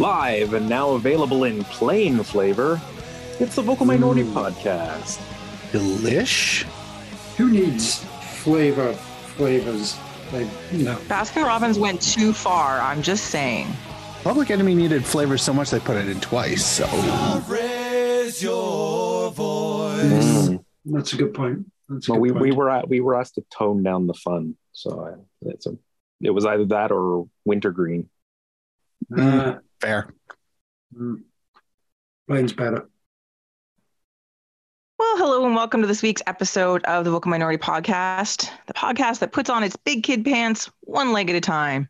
Live and now available in plain flavor, it's the Vocal Minority Podcast. Delish? Who needs flavor flavors? Like, no. Baskin Robbins went too far. I'm just saying. Public Enemy needed flavor so much they put it in twice. So Raise your voice. Mm. That's a good point. That's a Well, good we, point. we were at, we were asked to tone down the fun, so I, it's a, it was either that or wintergreen. Uh, fair. mm. Plain's better. Well, hello and welcome to this week's episode of the Vocal Minority Podcast, the podcast that puts on its big kid pants one leg at a time.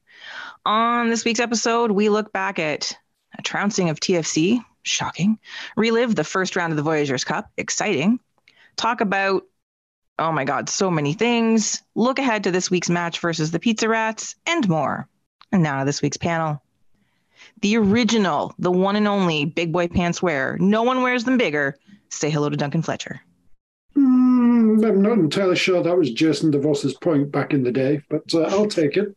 On this week's episode, we look back at a trouncing of TFC, shocking, relive the first round of the Voyageurs Cup, exciting, talk about, oh my God, so many things, look ahead to this week's match versus the Pizza Rats, and more. And now to this week's panel. The original, the one and only Big Boy Pants wearer. No one wears them bigger. Say hello to Duncan Fletcher. Mm, I'm not entirely sure that was Jason DeVos's point back in the day, but uh, I'll take it.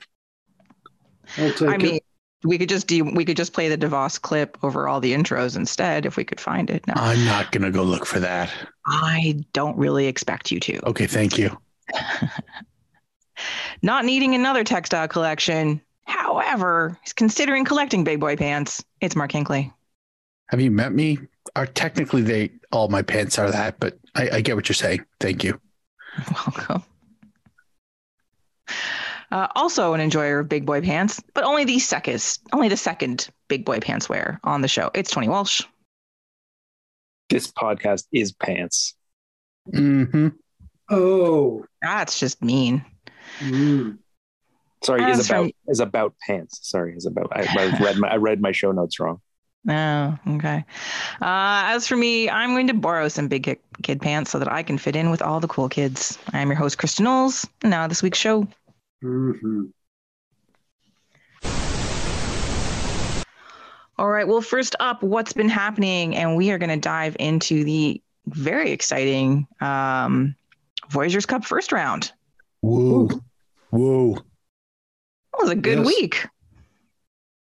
I'll take I mean, we could just do we could just play the DeVos clip over all the intros instead if we could find it. No, I'm not gonna go look for that. I don't really expect you to. Okay, thank you. Not needing another textile collection. However, he's considering collecting big boy pants. It's Mark Hinkley. Have you met me? Are technically they all my pants are that, but I, I get what you're saying. Thank you. Welcome. Uh, also an enjoyer of big boy pants, but only the second, only the second big boy pants wear on the show. It's Tony Walsh. This podcast is pants. hmm Oh, That's just mean. mm. Sorry, As is about from- is about pants. Sorry, is about. I, I read my I read my show notes wrong. Oh, okay. Uh, as for me, I'm going to borrow some big kid, kid pants so that I can fit in with all the cool kids. I am your host, Kristin Knowles. And now this week's show. hmm All right. Well, first up, what's been happening? And we are going to dive into the very exciting um, Voyageurs Cup first round. Woo. Woo. It was a good Yes. week,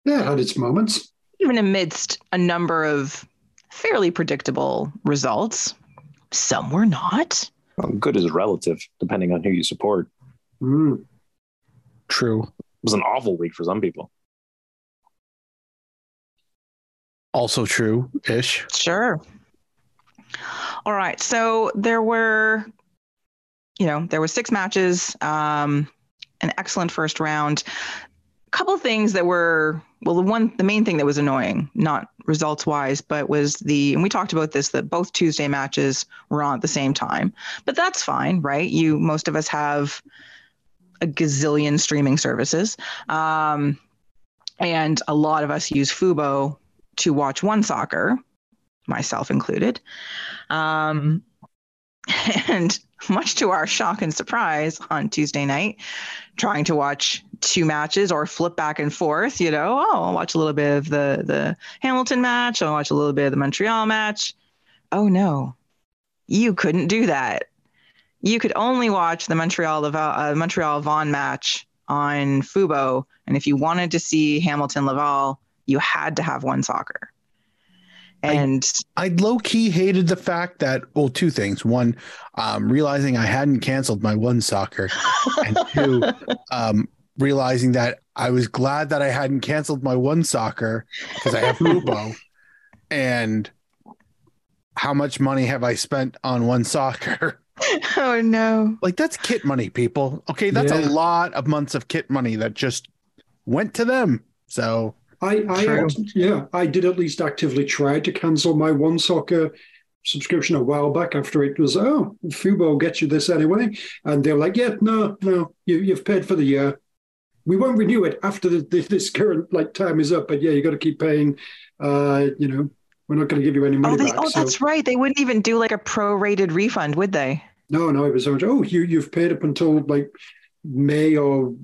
yeah, it had its moments. even amidst a number of fairly predictable results. Some were not. Well, good is relative, depending on who you support. It Mm. True. was an awful week for some people. Also true ish. Sure. All right. So there were, you know, there were six matches, um, an excellent first round. A couple things that were, well, the one, the main thing that was annoying, not results wise, but was the, and we talked about this, that both Tuesday matches were on at the same time. But that's fine, right? You, most of us have a gazillion streaming services. Um, and a lot of us use Fubo to watch one soccer, myself included. Um, and much to our shock and surprise on Tuesday night, trying to watch two matches or flip back and forth, you know, oh, I'll watch a little bit of the, the Hamilton match, I'll watch a little bit of the Montreal match. Oh no, you couldn't do that. You could only watch the Montreal Laval, uh, Montreal Vaughan match on Fubo. And if you wanted to see Hamilton Laval, you had to have one soccer. I- And I low key hated the fact that well, two things. One, um, realizing I hadn't canceled my one soccer, and two, um, realizing that I was glad that I hadn't canceled my one soccer because I have Fubo, and how much money have I spent on one soccer? oh no. like that's kit money, people. Okay, that's a lot of months of kit money that just went to them. So I, I yeah, I did at least actively try to cancel my one soccer subscription a while back after it was oh Fubo gets you this anyway, and they're like yeah no no you you've paid for the year, we won't renew it after the, the, this current like time is up, but yeah you got to keep paying, uh you know we're not going to give you any money Oh, they, back. oh, so- that's right. They wouldn't even do like a prorated refund, would they? No, no, it was so much. Oh, you you've paid up until like May or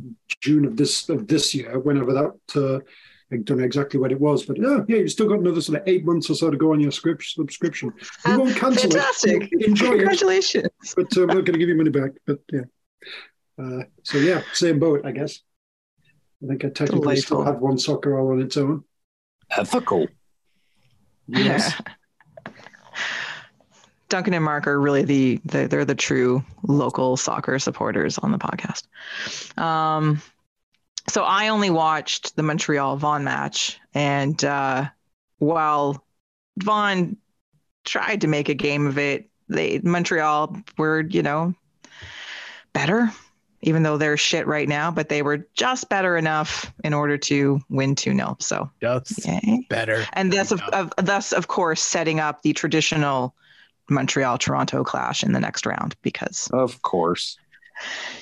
June of this of this year, whenever that. Uh, I don't know exactly what it was, but yeah, yeah, you've still got another sort of eight months or so to go on your script subscription. We Uh, won't cancel fantastic. it. Enjoy it, Congratulations. but uh, we're not going to give you money back. But yeah, uh, so yeah, same boat, I guess. I think I technically still Delightful. have one soccer all on its own. Ethical. Yes. Duncan and Mark are really the, the they're the true local soccer supporters on the podcast. Um, so I only watched the Montreal Vaughan match, and uh, while Vaughan tried to make a game of it, they Montreal were you know better, even though they're shit right now, but they were just better enough in order to win two 0 So Just yay. better. and thus of, of thus of course setting up the traditional Montreal Toronto clash in the next round because Of course.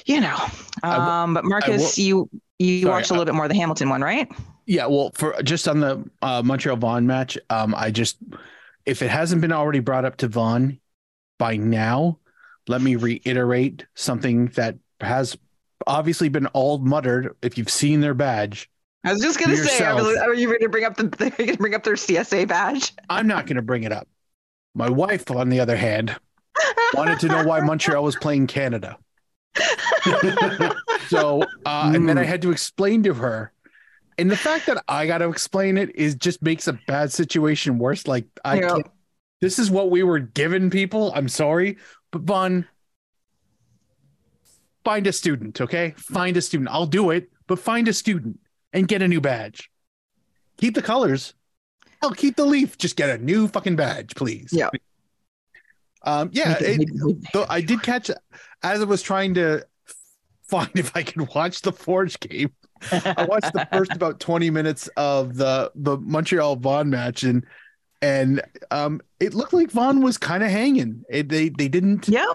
you know. I will- Um, but Marcus, will- you you Sorry, watched a little bit more of the Hamilton one, right? Yeah, well, for just on the uh, Montreal Vaughan match, um, I just if it hasn't been already brought up to Vaughan by now, let me reiterate something that has obviously been all muttered. If you've seen their badge, I was just gonna To say, are yourself. you going to bring up the are you gonna bring up their CSA badge? I'm not going to bring it up. My wife, on the other hand, wanted to know why Montreal was playing Canada. So, uh, and then I had to explain to her. And the fact that I got to explain it is just makes a bad situation worse. Like, I Yeah. this is what we were given people. I'm sorry, but Vaughan, find a student, okay? Find a student. I'll do it, but find a student and get a new badge. Keep the colors. Hell, keep the leaf. Just get a new fucking badge, please. Yeah. Um, yeah, it- it, it- Though I did catch as I was trying to find if I could watch the Forge game. I watched the first about 20 minutes of the the Montreal Vaughan match and and um it looked like Vaughan was kind of hanging. It, they they didn't Yep.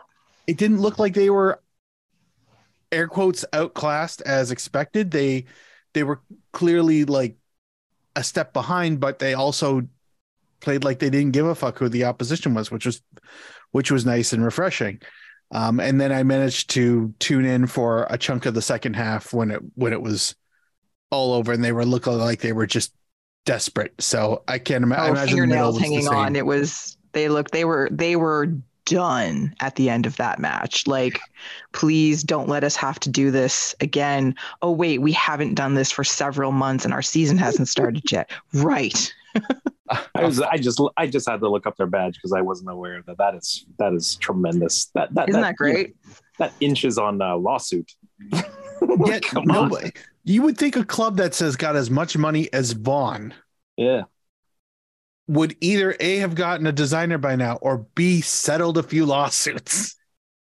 it didn't look like they were air quotes outclassed as expected. They they were clearly like a step behind, but they also played like they didn't give a fuck who the opposition was, which was which was nice and refreshing. Um, and then I managed to tune in for a chunk of the second half when it when it was all over and they were looking like they were just desperate. So I can't ima- Oh, imagine the middle fingernails was the hanging on. It was they looked they were they were done at the end of that match. Like, please don't let us have to do this again. Oh wait, we haven't done this for several months and our season hasn't started yet. Right. I was I just I just had to look up their badge because I wasn't aware that that is that is tremendous. That that Isn't that great? That inches on uh, lawsuit. Yet Come no, on. but you would think a club that says got as much money as Vaughan Yeah. would either A have gotten a designer by now or B settled a few lawsuits.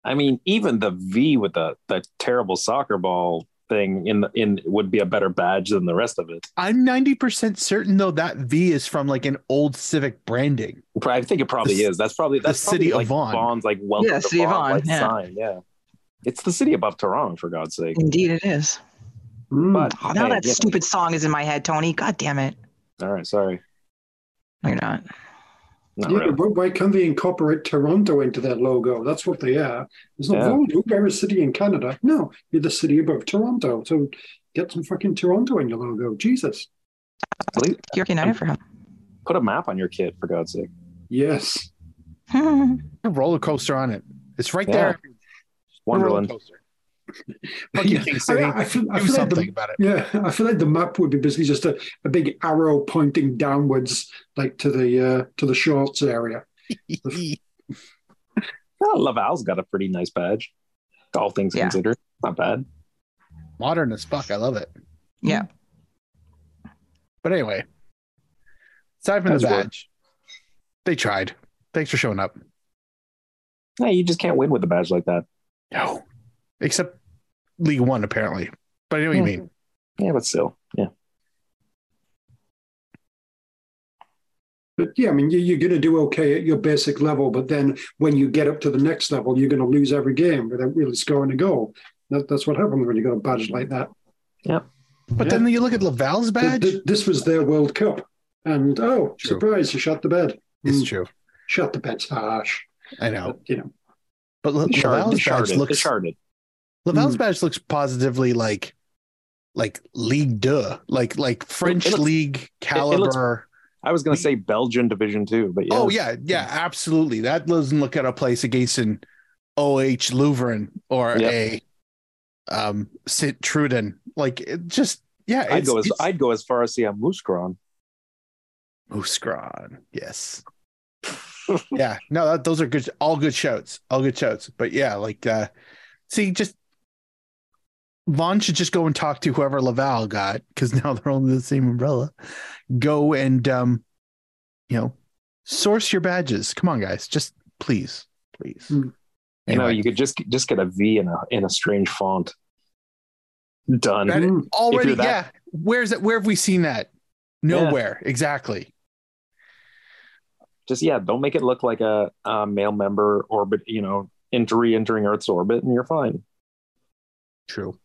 I mean, even the V with the the terrible soccer ball thing in in would be a better badge than the rest of it. I'm 90% certain though that V is from like an old civic branding. I think it probably The- is. That's probably that's the city probably of like Vaughan. Vaughan's like welcome Yeah, to city of Vaughan, Vaughan, like, yeah. sign. Yeah, it's the city above Toronto for God's sake. Indeed it is. Mm. But Oh, now hey, that yeah. stupid song is in my head, Tony. God damn it. all right, sorry, No, you're not. Not yeah, really. but why can't they incorporate Toronto into their logo? That's what they are. It's not, Yeah. you're a city in Canada. No, you're the city above Toronto. So get some fucking Toronto in your logo. Jesus. Please York United for him. Put a map on your kit for God's sake. Yes. A roller coaster on it. It's right Yeah. there. A roller coaster. Fuck you, Yeah, King City. I, I feel, I Do feel like the, about it. yeah, I feel like the map would be basically just a, a big arrow pointing downwards, like to the uh, to the shorts area. Oh, Laval's got a pretty nice badge. All things Yeah. considered, not bad. Modern as fuck. I love it. Yeah. But anyway, aside from That's the work. badge, they tried. Thanks for showing up. Hey, you just can't win with a badge like that. No, except League One apparently. But I know what you mean. Yeah, but still, yeah. But yeah, I mean, you, you're going to do okay at your basic level, but then when you get up to the next level, you're going to lose every game without really scoring a goal. That, that's what happens when you got a badge like that. Yeah. But Yeah. then you look at Laval's Th- badge. th- This was their World Cup, and oh, True. surprise! You shot the bed. it's Mm, true. Shot the bed's harsh. I know. But, you know, But La- Shard, Laval's sharded, badge looks sharded. Laval's Mm. badge looks positively like like League Deux, like like French looks- League looks- caliber. I was going to say Belgian Division Two, but yeah. Oh yeah, yeah, absolutely. That doesn't look at a place against an OH Leuven or Yep. a um St. Truiden. Like it just yeah, I'd go as I'd go as far as see a Mouscron. Moose Yes. yeah. No, that, those are good. All good shouts. All good shouts. But yeah, like, uh, see, just Vaughan should just go and talk to whoever Laval got because now they're under the same umbrella. Go and, um, you know, source your badges. Come on, guys. Just please, please. Hmm. You know, you could just just get a V in a in a strange font. Done. That- Mm. Already, that- yeah. Where's that? Where have we seen that? Nowhere. Exactly. Just yeah, don't make it look like a, a male member orbit. You know, into re-entering Earth's orbit, and you're fine. True.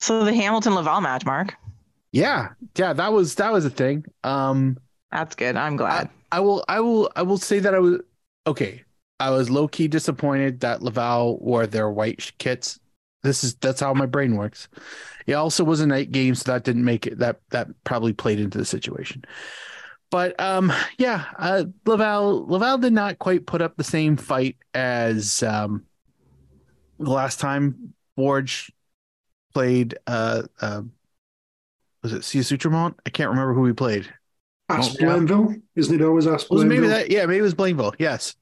So the Hamilton Laval match, Mark. Yeah. Yeah. That was that was a thing. Um. That's good. I'm glad. I will I will I will say that I was okay. I was low key disappointed that Laval wore their white kits. This is that's how my brain works. It also was a night game, so that didn't make it that that probably played into the situation. But um yeah, uh Laval Laval did not quite put up the same fight as um the last time Forge played uh uh was it Sia Sutremont? I can't remember who we played. Ask. Blainville, isn't it always Ask it maybe that? Yeah, maybe it was Blainville. Yes.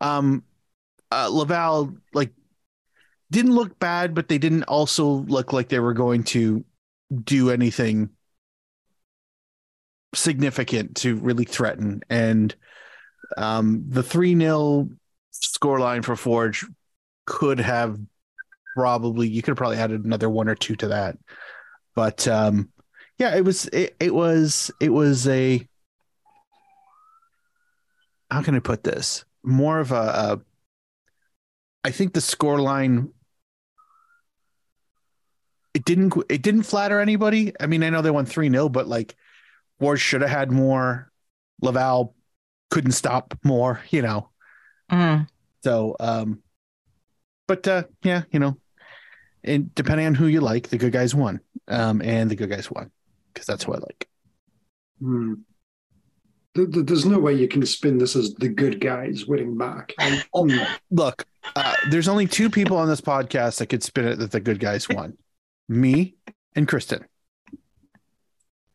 Um, uh, Laval like didn't look bad, but they didn't also look like they were going to do anything significant to really threaten. And um, the three 0 scoreline for Forge could have probably you could have probably added another one or two to that, but um, yeah, it was it, it was it was a how can I put this? More of a, a I think the score line it didn't it didn't flatter anybody. I mean, I know they won 3-0, but like Ward should have had more. Laval couldn't stop more, you know. Mhm. So um but uh yeah, you know, and depending on who you like, the good guys won. Um and the good guys won because that's who I like. Hmm. Th- th- There's no way you can spin this as the good guys winning back. I- Oh, hmm. look, uh, there's only two people on this podcast that could spin it that the good guys won. Me and Kristin.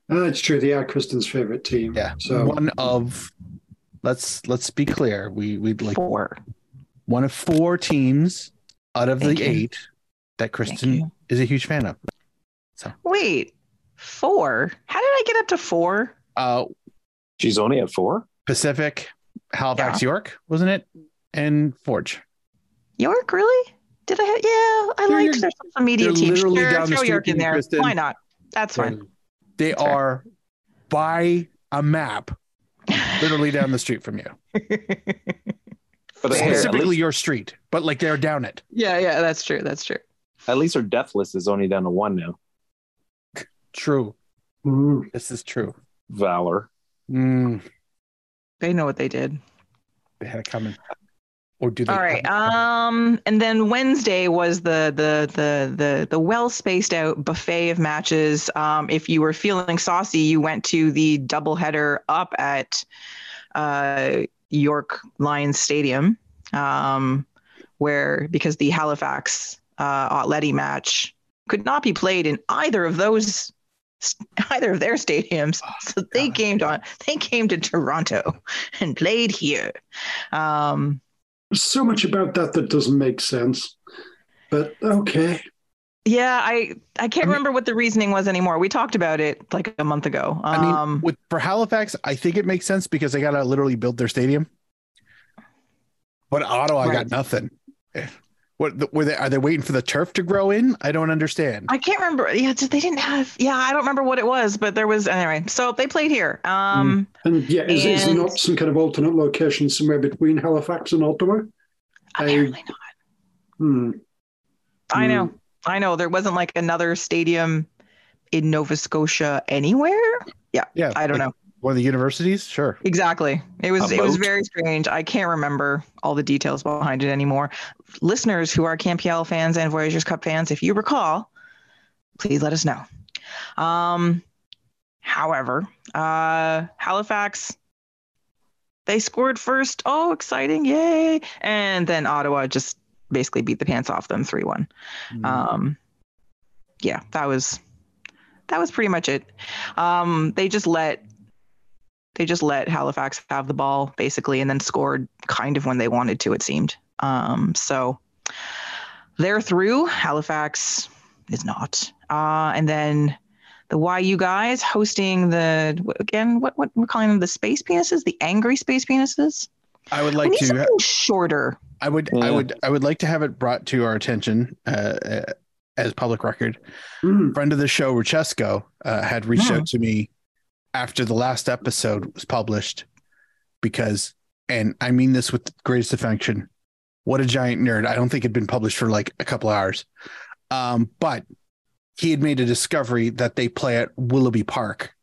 Ah, That's true. They are Kristin's favorite team. Yeah. So one of let's let's be clear. We we'd like Four. one of four teams out of Thank the you. eight that Kristin is a huge fan of. So Wait, four? How did I get up to four? Uh She's only at four. Pacific, Halifax, York, wasn't it? And Forge. York, really? Did I? Ha- yeah, I They're like their social media they're team. literally Sure, down the throw street York from in there. Kristin. Why not? That's fine. They That's fair. are by a map, literally down the street from you. But Fair. hey, at Specifically least, your street, but like they're down it. yeah, yeah, that's true. That's true. At least her death list is only down to one now. True. hmm. This is true. Valor. Mm, They know what they did. they had it coming. Or do they? All right. have it coming? Um, and then Wednesday was the the the the the well spaced out buffet of matches. Um, if you were feeling saucy, you went to the doubleheader up at uh, York Lions Stadium, um, where because the Halifax uh, Atleti match could not be played in either of those either of their stadiums, so they God. came to they came to Toronto and played here. Um, There's so much about that that doesn't make sense. But okay. Yeah, I I can't I mean- remember what the reasoning was anymore. We talked about it like a month ago. I mean, Um, with for Halifax, I think it makes sense because they gotta literally build their stadium. But Ottawa Right. got nothing. What were they? Are they waiting for the turf to grow in? I don't understand. I can't remember. Yeah, just- they didn't have. Yeah, I don't remember what it was, but there was anyway. So they played here. Um, And yeah, is, is there not some kind of alternate location somewhere between Halifax and Ottawa? apparently not. Hmm. I know. I know. There wasn't like another stadium in Nova Scotia anywhere. yeah, I don't like know One of the universities, sure. exactly. It was it was very strange. I can't remember all the details behind it anymore. Listeners who are CanPL fans and Voyageurs Cup fans, if you recall, please let us know. Um, however, uh, Halifax, they scored first. Oh, exciting! Yay! And then Ottawa just basically beat the pants off them three one. Mm. Um, yeah, that was that was pretty much it. Um, they just let they just let Halifax have the ball basically, and then scored kind of when they wanted to. It seemed. Um, so they're through. Halifax is not. Uh, and then the YU guys hosting the again what what we're calling them the space penises, the angry space penises. I would We like need to. something shorter. I would. I would. I would like to have it brought to our attention uh, uh, as public record. Mm. Friend of the show, Ruchesco, uh, had reached Hmm. out to me after the last episode was published because, and I mean this with the greatest affection. What a giant nerd! I don't think it'd been published for like a couple hours, um, but he had made a discovery that they play at Willoughby Park.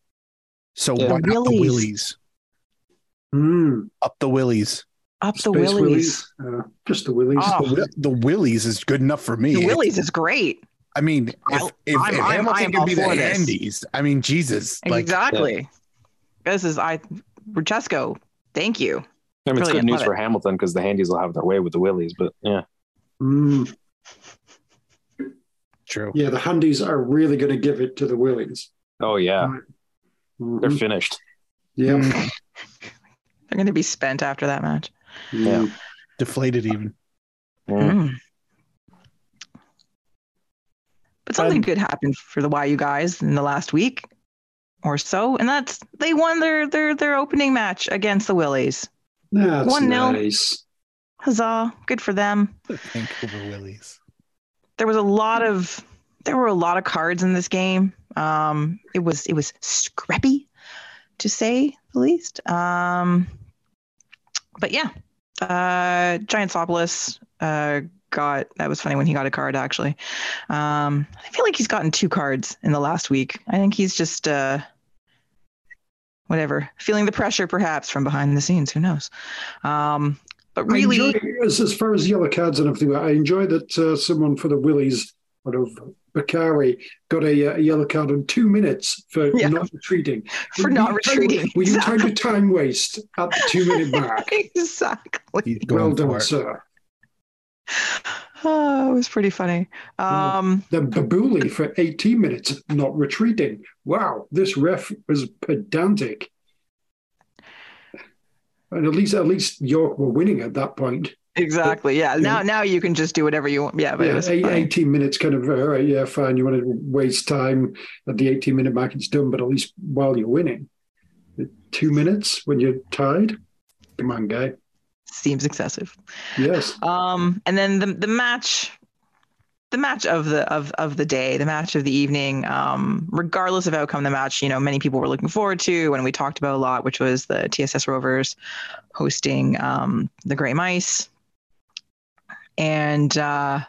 So Yeah. why not the Willies. Willies? Mm. Up the Willies. Up the Space Willies. Uh, just the Willies. Oh. The, the Willies is good enough for me. The Willies is great. I mean, if, I- if, I'm- if I'm- Hamilton I'm can all be the for this. Andes, I mean, Jesus, like exactly. This is I Francesco. Thank you. I mean, it's Brilliant, good news love for Hamilton because the Handies will have their way with the Willies, but yeah. Mm. true. Yeah, the Handies are really going to give it to the Willies. Oh yeah, Mhm. they're finished. Yeah. Mm, They're going to be spent after that match. Yeah, deflated even. Yeah. Mm. But something Um, good happened for the YU guys in the last week or so, and that's they won their their their opening match against the Willies. That's 1-0. nice. Huzzah! Good for them. Vancouver Willies. There was a lot of there were a lot of cards in this game. Um, it was it was scrappy, to say the least. Um, but yeah, uh, Giantsopoulos uh, got that was funny when he got a card actually. Um, I feel like he's gotten two cards in the last week. I think he's just uh, whatever feeling the pressure perhaps from behind the scenes. Who knows? Um, but really, enjoy, as, as far as yellow cards and everything, I enjoy that uh, someone for the Willies, out of Bakari, got a, uh, yellow card in two minutes for Yeah. not retreating. for Were not you retreating. Were you trying Exactly. to time waste at the two minute mark? exactly. Well done, sir. Oh, it was pretty funny. Um, The Babuli for 18 minutes, not retreating. Wow, this ref was pedantic. And at least, at least York were winning at that point. exactly. Yeah. Now, now you can just do whatever you want. Yeah, but it yeah, was eight- 18 minutes kind of, all right, yeah, fine. You want to waste time at the 18 minute mark, it's done, but at least while you're winning. Two minutes when you're tied? Come on, guy. Seems excessive. Yes. Um, and then the the match, the match of the of of the day, the match of the evening. Um, regardless of outcome, the match you know many people were looking forward to, and we talked about a lot, which was the TSS Rovers hosting um, the Gray Mice, and uh,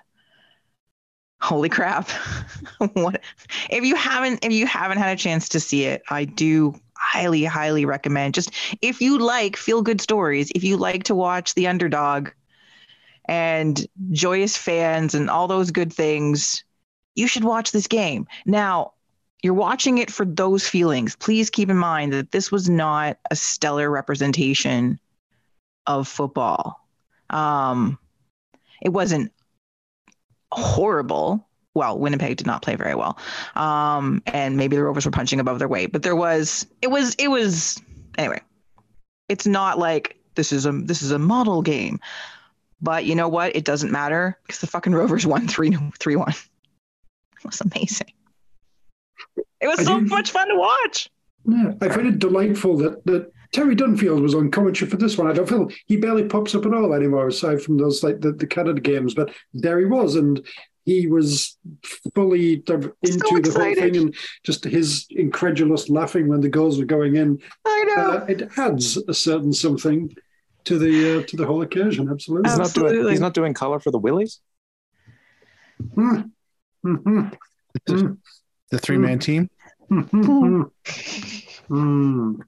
holy crap! what if you haven't if you haven't had a chance to see it? I do highly highly recommend just if you like feel good stories if you like to watch the underdog and joyous fans and all those good things, you should watch this game. Now, you're watching it for those feelings. Please keep in mind that this was not a stellar representation of football. Um, it wasn't horrible. Well, Winnipeg did not play very well, um, and maybe the Rovers were punching above their weight. But there was, it was, it was. Anyway, it's not like this is a this is a model game. But you know what? It doesn't matter because the fucking Rovers won 3 3 1. It was amazing. It was I so much fun to watch. Yeah, I find it delightful that, that Terry Dunfield was on commentary for this one. I don't feel he barely pops up at all anymore, aside from those like the, the Canada games. But there he was, and he was fully sort of into the whole thing, and just his incredulous laughing when the goals were going in. I know. Uh, it adds a certain something to the uh, to the whole occasion. Absolutely. He's not doing. He's not doing color for the Willies. Hmm. Mhm. Mm. The three man team. Mhm. Mm.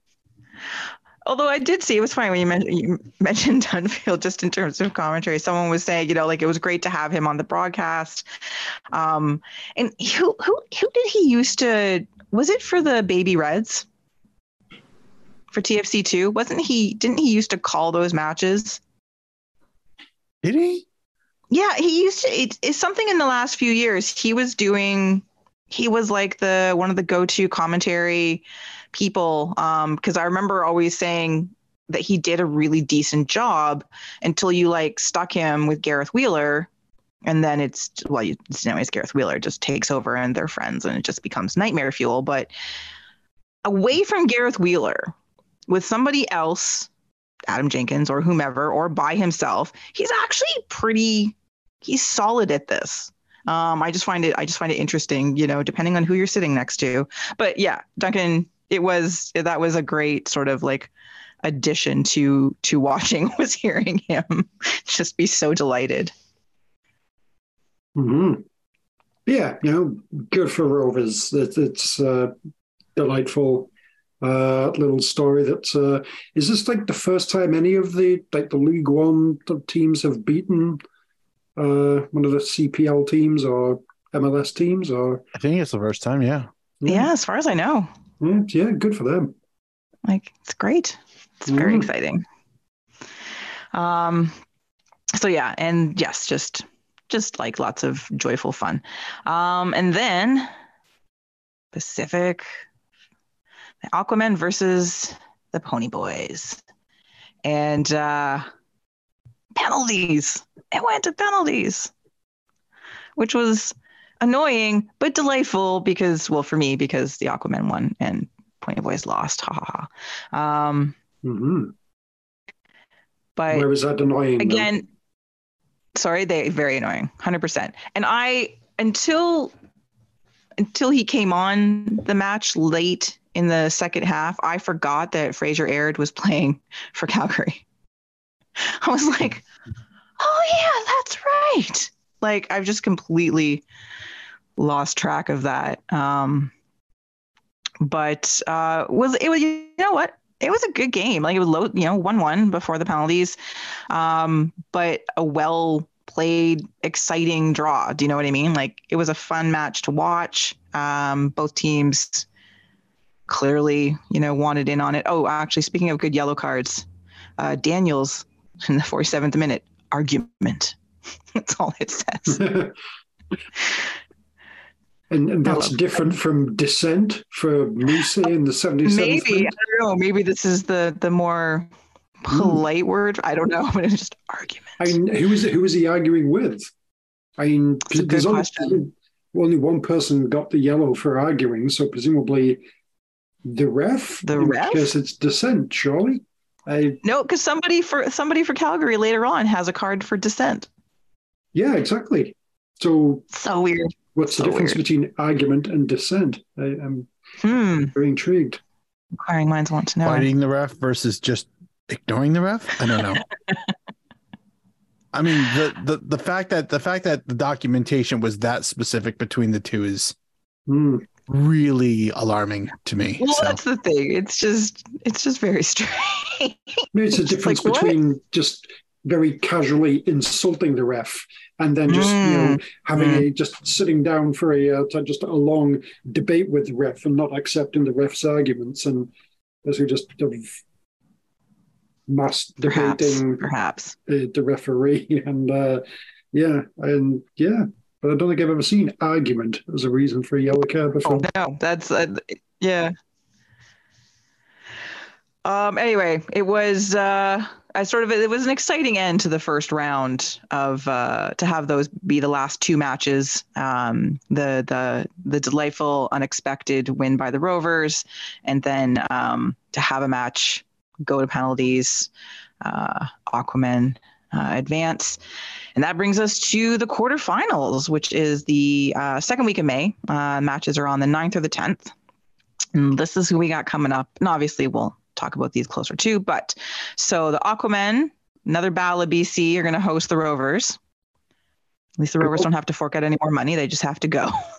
Although I did see, it was funny when you, men- you mentioned Dunfield, just in terms of commentary. Someone was saying, you know, like it was great to have him on the broadcast. Um, and who who who did he used to? Was it for the Baby Reds? For TFC two, wasn't he? Didn't he used to call those matches? Did he? Yeah, he used to. It, it's something in the last few years. He was doing he was like the one of the go-to commentary people um because I remember always saying that he did a really decent job until you like stuck him with Gareth Wheeler and then it's well you it's anyways Gareth Wheeler just takes over and they're friends and it just becomes nightmare fuel. But away from Gareth Wheeler with somebody else Adam Jenkins or whomever or by himself he's actually pretty he's solid at this um, I just find it I just find it interesting, you know, depending on who you're sitting next to. But yeah, Duncan, it was that was a great sort of like addition to to watching was hearing him just be so delighted. hmm Yeah, you know, good for Rovers. It, it's uh, delightful uh, little story. That uh, is this like the first time any of the like the League One teams have beaten uh, one of the CPL teams or MLS teams or I think it's the first time. Yeah. Yeah, as far as I know. yeah, yeah, good for them. Like it's great. It's very Mhm. exciting. Um so yeah, and yes, just just like lots of joyful fun. Um and then Pacific the Aquaman versus the Pony Boys. And uh penalties. It went to penalties. Which was annoying but delightful because well for me because the Aquaman won and Pony Boys lost. Ha ha ha. Um hmm but Where was that annoying? though? again sorry they very annoying 100% and i until until he came on the match late in the second half i forgot that fraser aird was playing for calgary i was like oh yeah that's right like i've just completely lost track of that um but uh was it was you know what it was a good game like it was low you know 1-1 before the penalties um, but a well played, exciting draw. Do you know what I mean? Like it was a fun match to watch. Um, both teams clearly, you know, wanted in on it. Oh, actually, speaking of good yellow cards, uh, Daniels in the 47th minute argument. That's all it says. and, and that's different from dissent for Musa in the 77th maybe I don't know. Maybe this is the the more hmm. polite word. I don't know, but it's just argument. I mean, who is it? Who he arguing with? I mean, That's a good there's only, only one person got the yellow for arguing, so presumably the ref. The ref? case it's dissent, surely. I No, because somebody for somebody for Calgary later on has a card for dissent. yeah, exactly. So So weird. what's the difference weird. between argument and dissent? I, I'm Hmm. very intrigued. Inquiring minds want to know. Fighting the ref versus just ignoring the ref. I don't know. I mean, the, the the fact that the fact that the documentation was that specific between the two is Hmm. Really alarming to me. Well, so that's the thing. It's just it's just very strange. Maybe it's a difference like, what? between just very casually insulting the ref and then just you know Mm. having Mm. a just sitting down for a uh, just a long debate with the ref and not accepting the ref's arguments and as we just sort of mass perhaps, debating perhaps. the, the referee and uh, yeah and yeah but I don't think I've ever seen argument as a reason for a yellow card before. Oh no, that's uh, yeah. Um. Anyway, it was uh, I sort of it was an exciting end to the first round of uh, to have those be the last two matches. Um, the the the delightful, unexpected win by the Rovers, and then um, to have a match go to penalties. Uh, Aquaman uh, advance. And that brings us to the quarterfinals, which is the uh, second week of May. Uh, matches are on the 9th or the 10th. And this is who we got coming up. And obviously, we'll talk about these closer too. But so the Aquamen, another battle of BC, are going to host the Rovers. At least the Rovers don't have to fork out any more money. They just have to go.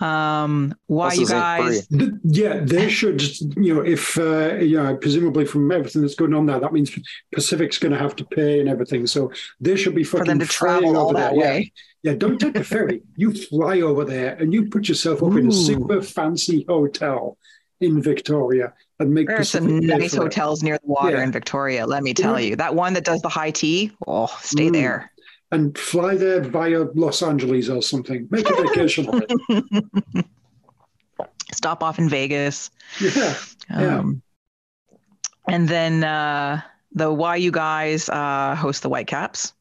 um, why Plus you it's ain't free. guys? Yeah, they should, you know, if, uh, yeah, presumably from everything that's going on there, that means Pacific's going to have to pay and everything. So they should be For fucking them to travel all over that there. Yeah. way. Yeah, don't take the ferry. You fly over there and you put yourself up in a super fancy hotel in Victoria and make There are some nice for it. hotels near the water Yeah. in Victoria. Let me tell Yeah. you, that one that does the high tea, oh, stay Mm. there. And fly there via Los Angeles or something. Make a vacation of it. Stop off in Vegas. Yeah. Yeah. Um, and then uh, the YU guys uh, host the Whitecaps.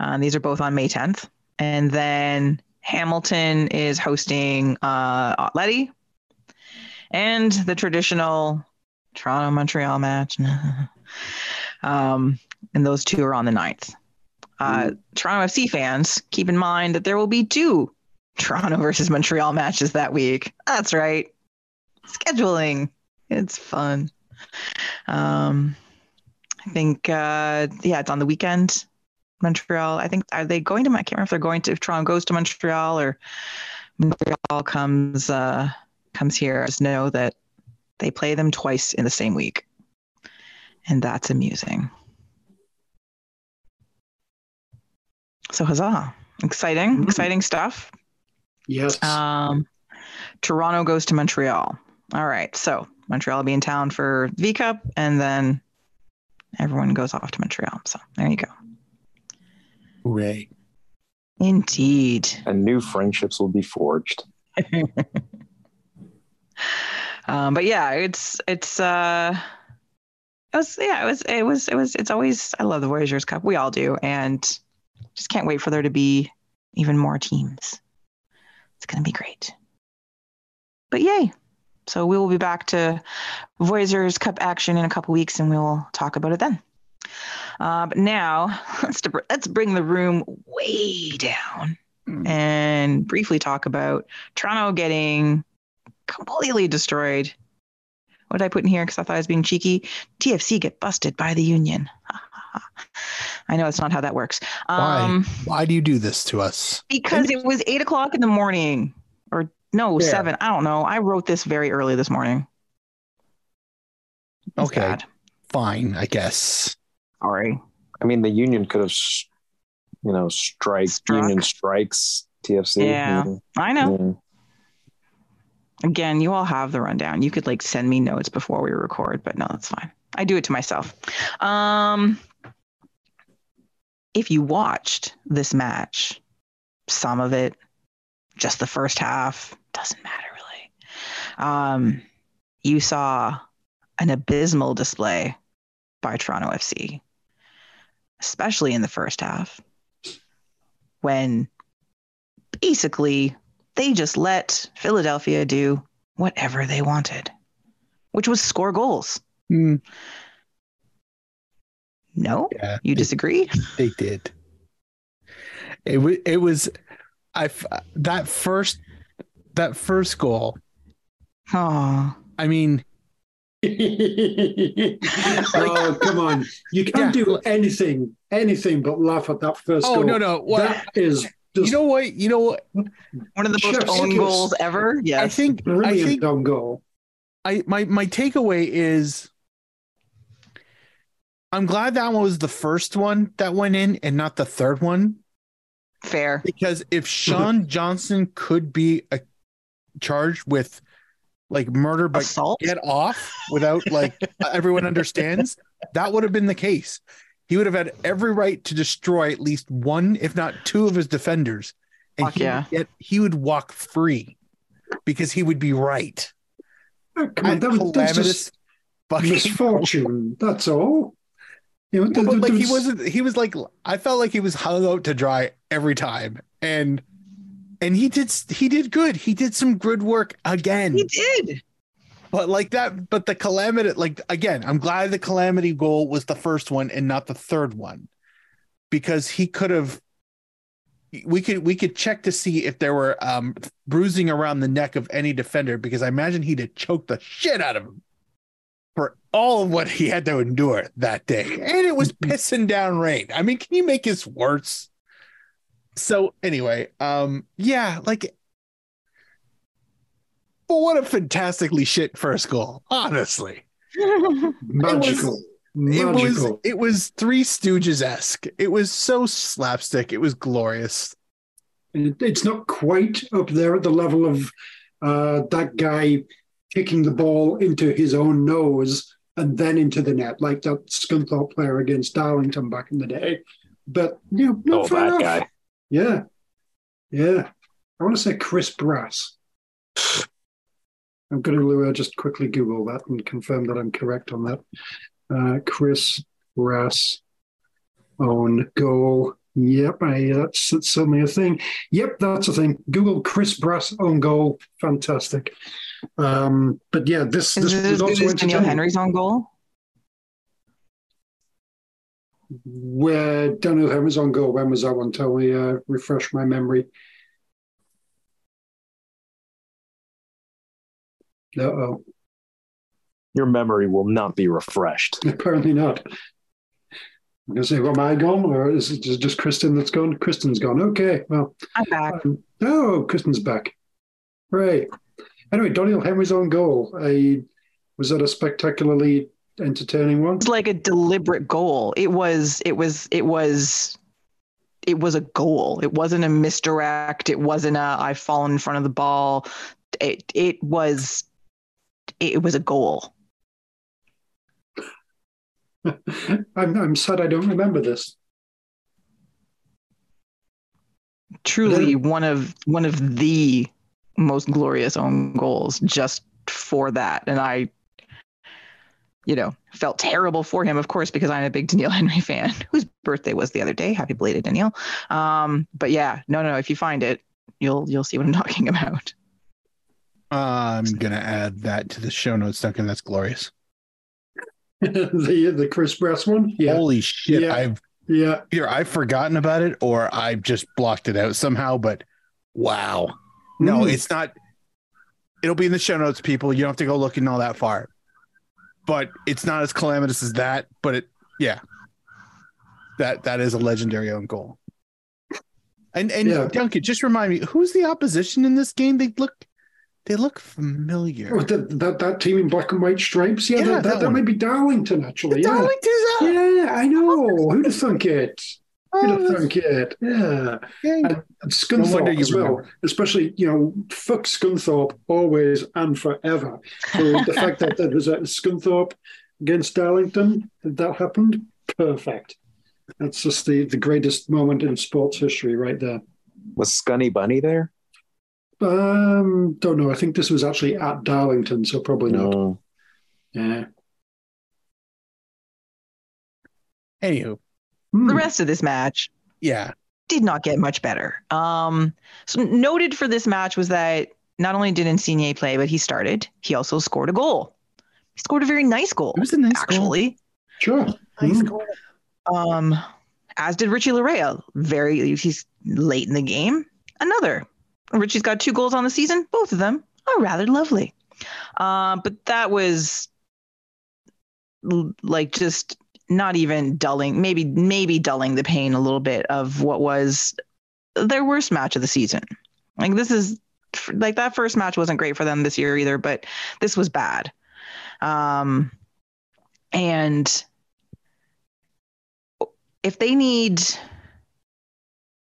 Uh, these are both on May 10th. And then Hamilton is hosting uh, Letty. And the traditional Toronto Montreal match. um, and those two are on the 9th. Uh, Toronto FC fans, keep in mind that there will be two Toronto versus Montreal matches that week. That's right. Scheduling. It's fun. Um, I think, uh, yeah, it's on the weekend. Montreal. I think are they going to? I can't remember if they're going to. If Toronto goes to Montreal or Montreal comes uh, comes here. Just know that they play them twice in the same week, and that's amusing. So huzzah! Exciting, Mhm. exciting stuff. Yes. Um, Toronto goes to Montreal. All right. So Montreal will be in town for V Cup, and then everyone goes off to Montreal. So there you go. Hooray. Indeed. And new friendships will be forged. Um, but yeah, it's it's uh it was yeah, it was it was it was it's always I love the Voyageurs Cup. We all do, and just can't wait for there to be even more teams. It's gonna be great. But yay. So we will be back to Voyageurs Cup action in a couple weeks and we will talk about it then. Uh, but now let's let's bring the room way down and briefly talk about Toronto getting completely destroyed. What did I put in here? Because I thought I was being cheeky. TFC get busted by the union. I know it's not how that works. Why? Um, Why do you do this to us? because it was eight o'clock in the morning, or no, Fair. seven. I don't know. I wrote this very early this morning. It's Okay. bad. Fine, I guess. Sorry. I mean, the union could have, you know, strike Struck. union strikes TFC. Yeah. maybe. I know. Yeah. Again, you all have the rundown. You could like send me notes before we record, but no, that's fine. I do it to myself. Um, if you watched this match, some of it, just the first half, doesn't matter really. Um, you saw an abysmal display by Toronto FC, especially in the first half, when basically they just let Philadelphia do whatever they wanted, which was score goals. Hmm, No, yeah, you they- disagree? They did. It was. It was. I f- that first that first goal. Oh, I mean, oh, come on. You can't Yeah. do anything, anything but laugh at that first oh goal. no, no. What That is you just know? What you know? What one of the most own goals ever. Yes. I think. I brilliant think. dumb goal. I my my takeaway is. I'm glad that one was the first one that went in and not the third one. fair. because if Sean Johnson could be a, charged with like murder but Assault. get off without like everyone understands, that would have been the case. He would have had every right to destroy at least one, if not two, of his defenders, and Fuck he yeah. would get, he would walk free because he would be right. Oh, come on, That that was, that's just fucking- misfortune. That's all. You know, No, but like he wasn't. He was like I felt like he was hung out to dry every time, and and he did he did good. He did some good work again. He did. But like that, but the calamity, like again, I'm glad the calamity goal was the first one and not the third one, because he could have. We could we could check to see if there were um bruising around the neck of any defender because I imagine he'd have choked the shit out of him for all of what he had to endure that day, and it was pissing down rain. I mean, can you make this worse? So anyway, um, yeah, like but what a fantastically shit first goal, honestly. magical. It was magical. it was Three Stooges esque. It was so slapstick. It was glorious. It's not quite up there at the level of uh, that guy kicking the ball into his own nose and then into the net, like that Scunthorpe player against Darlington back in the day. but you know, not Oh, guy. Yeah, yeah. I want to say Chris Brass. I'm going to uh, just quickly Google that and confirm that I'm correct on that. Uh, Chris Brass on goal. Yep, I, that's, that's certainly a thing. Yep, that's a thing. Google Chris Brass on goal. Fantastic. Um, but yeah, this, Is this it as was also good as Doneil. Henry's on goal? Where Doneil Henry's on goal, when was that one? Tell me, uh, refresh my memory. Uh oh, Your memory will not be refreshed. apparently not. I'm going to say, well, am I gone? Or is it just, just Kristin that's gone? Kristin's gone. Okay, well, I'm back. um, oh, Kristin's back. Right. Anyway, Doneil Henry's own goal. I, was that a spectacularly entertaining one? It's like a deliberate goal. It was. It was. It was. It was a goal. It wasn't a misdirect. It wasn't a I've fallen in front of the ball. It. It was. It was a goal. I'm, I'm sad I don't remember this. Truly one of one of the most glorious own goals. Just for that, and I. You know, felt terrible for him, of course, because I'm a big Doneil Henry fan, whose birthday was the other day. Happy belated, Doneil. Um, but yeah, no, no, if you find it, you'll you'll see what I'm talking about. I'm gonna add that to the show notes, Duncan. That's glorious. the the Chris Brass one? Yeah. Holy shit! Yeah. I've Yeah. either I've forgotten about it or I've just blocked it out somehow. But wow, no, Mm. it's not. It'll be in the show notes, people. You don't have to go looking all that far. But it's not as calamitous as that. But it, yeah, that that is a legendary own goal. And and Yeah. Duncan, just remind me, who's the opposition in this game? They look, they look familiar. Oh, that, that that team in black and white stripes. Yeah, Yeah, that, that that, that might be Darlington actually. Yeah. Darlington's out. Yeah, I know. Who'd have thunk it? Who'd Oh, have thunk it? Yeah. okay. And No wonder Scunthorpe you as well. remember. Especially, you know, fuck Scunthorpe always and forever. So the fact that there was a Scunthorpe against Darlington, that that happened, perfect. That's just the, the greatest moment in sports history right there. Was Scunny Bunny there? Um, don't know. I think this was actually at Darlington, so probably not. Mm. Yeah. Anywho, Hmm. The rest of this match yeah, did not get much better. Um, so noted for this match was that not only did Insigne play, but he started. He also scored a goal. He scored a very nice goal, it was a nice goal. actually. Sure. Nice Hmm. goal. Um, as did Richie Laryea. Very, he's late in the game. Another. Richie's got two goals on the season. Both of them are rather lovely. Uh, but that was l- like just not even dulling, maybe maybe dulling the pain a little bit of what was their worst match of the season. Like this is like that first match wasn't great for them this year either, but this was bad. Um, and if they need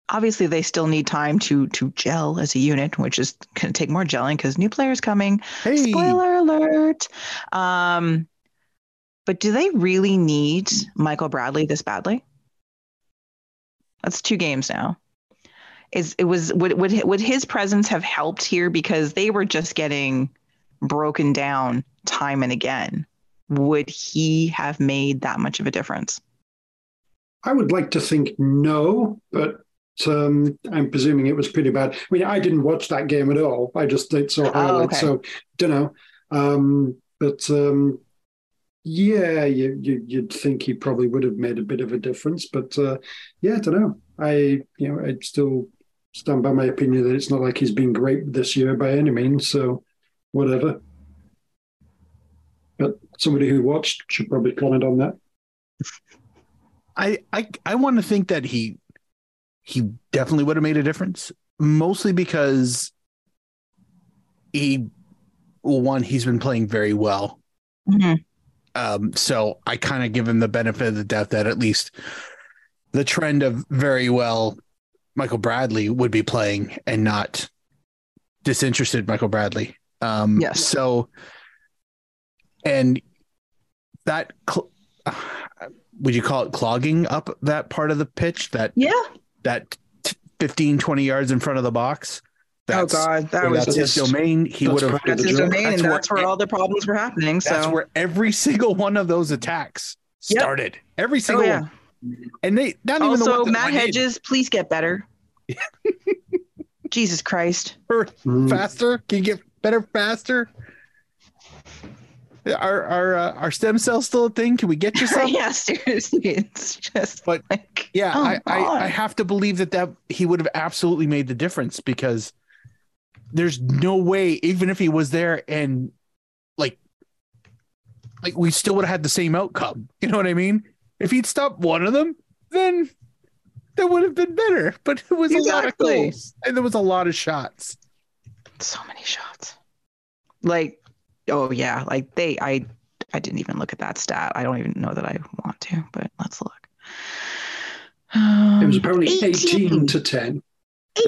obviously they still need time to to gel as a unit which is going to take more gelling because new players coming Hey, spoiler alert um but do they really need michael bradley this badly that's two games now is it was would would would his presence have helped here because they were just getting broken down time and again would he have made that much of a difference I would like to think no, but um, I'm presuming it was pretty bad. I mean, I didn't watch that game at all. I just did saw Oh, highlights, okay. so don't know. Um, but um, yeah, you, you you'd think he probably would have made a bit of a difference. But uh, yeah, I don't know. I you know I'd still stand by my opinion that it's not like he's been great this year by any means. So whatever. But somebody who watched should probably comment on that. I I I want to think that he he definitely would have made a difference, mostly because he well, one he's been playing very well. Um, so I kind of give him the benefit of the doubt that at least the trend of very well Michael Bradley would be playing and not disinterested Michael Bradley. Um, Yes. So, and that cl- would you call it clogging up that part of the pitch that Yeah. that t- 15 20 yards in front of the box oh God, that was that's his domain he that's would have part that's his domain, That's and where- that's where all the problems were happening. So that's where every single one of those attacks Yep. started every oh single yeah. one and they not even the Also, ones Matt went in. Hedges, please get better. Jesus Christ. Mm. faster can you get better faster are our uh, our stem cells still a thing can we get you some yeah, seriously, it's just But, like Yeah, Oh, I, I, I have to believe that that he would have absolutely made the difference because there's no way, even if he was there and like, like we still would have had the same outcome. You know what I mean? If he'd stopped one of them, then that would have been better. But it was a lot of goals and there was a lot of shots. so many shots. Like, oh yeah, like they I I didn't even look at that stat. I don't even know that I want to, but let's look. It was Um, apparently 18, 18. to 10.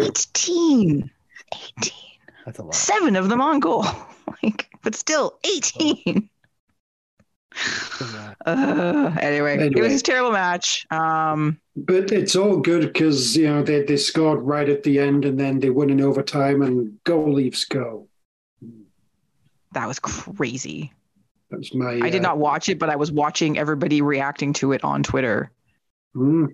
18. 18. That's a lot. Seven of them on goal. like, but still 18. Uh, anyway, it was a terrible match. Um, But it's all good because, you know, they, they scored right at the end and then they won in overtime and goal Leafs go. that was crazy. That's my. I did uh, not watch it, but I was watching everybody reacting to it on Twitter. mm,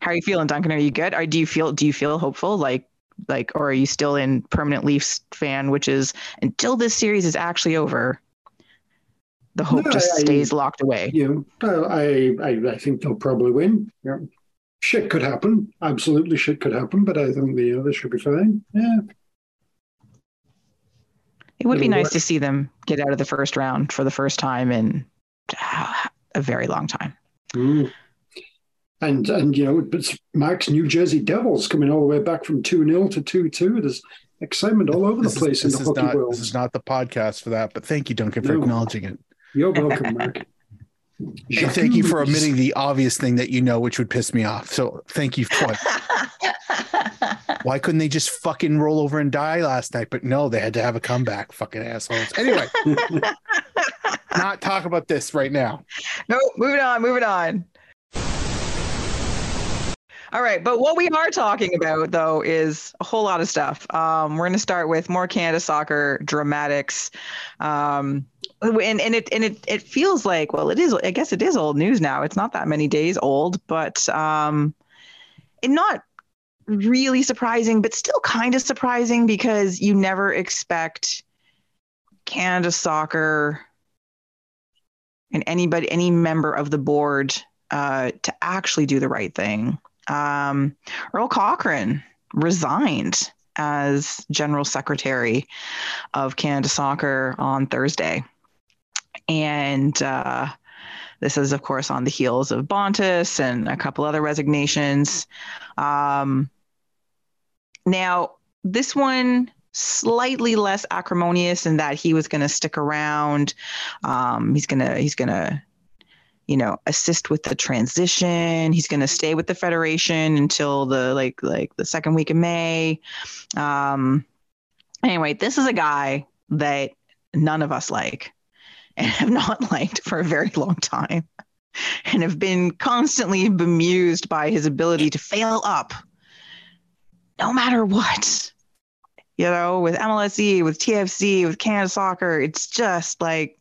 How are you feeling, Duncan? Are you good? Or do you feel do you feel hopeful? Like like or are you still in permanent Leafs fan, which is until this series is actually over, the hope No, just I- stays locked away. you know, I, I, I think they'll probably win. Yeah. Shit could happen. Absolutely shit could happen, but I think the others should be fine. Yeah. It would be It'll nice work. to see them get out of the first round for the first time in ah, a very long time. Mm. And and you know, it's Max New Jersey Devils coming all the way back from two 0 to two two. There's excitement all over the This is- place in the hockey not, world. This is not the podcast for that, but thank you, Duncan, for No. acknowledging it. You're welcome, Mark. And thank you for omitting the obvious thing that you know, which would piss me off. So thank you twice. Why couldn't they just fucking roll over and die last night? But no, they had to have a comeback. Fucking assholes. Anyway, not talk about this right now. no, moving on, moving on. All right, but what we are talking about though is a whole lot of stuff. Um, we're going to start with more Canada soccer dramatics, um, and and it and it it feels like well, it is. I guess it is old news now. It's not that many days old, but um, and not really surprising, but still kind of surprising because you never expect Canada soccer and anybody, any member of the board, uh, to actually do the right thing. Um, Earl Cochrane resigned as general secretary of Canada Soccer on Thursday, and uh, this is, of course, on the heels of Bontis and a couple other resignations. Um, now, this one slightly less acrimonious in that he was going to stick around. Um, he's gonna he's gonna you know assist with the transition. He's gonna stay with the federation until the like like the second week of May. Um, anyway, this is a guy that none of us like and have not liked for a very long time and have been constantly bemused by his ability to fail up no matter what you know, with MLSE, with TFC, with Canada Soccer. It's just like,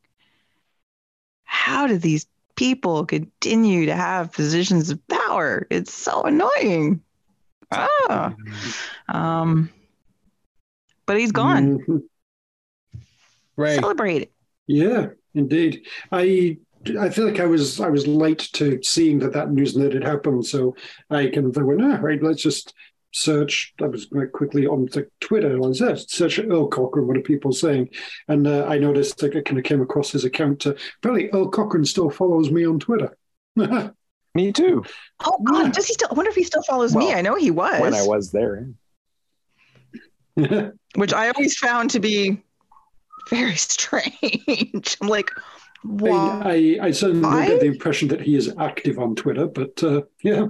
how do these people continue to have positions of power? It's so annoying. Ah, um, but he's gone. Mhm. Ray, Celebrate it. Yeah, indeed. I I feel like I was I was late to seeing that that news net had happened, so I kind of went, ah, right, let's just search. I was going quickly on to Twitter. I was there, search Earl Cochrane. What are people saying? And uh, I noticed like I kind of came across his account. Uh, apparently, Earl Cochrane still follows me on Twitter. Me too. Oh God, does he still? I wonder if he still follows me. I know he was, When I was there. which I always found to be very strange. I'm like, wow. I, I certainly don't get the impression that he is active on Twitter, but uh, yeah.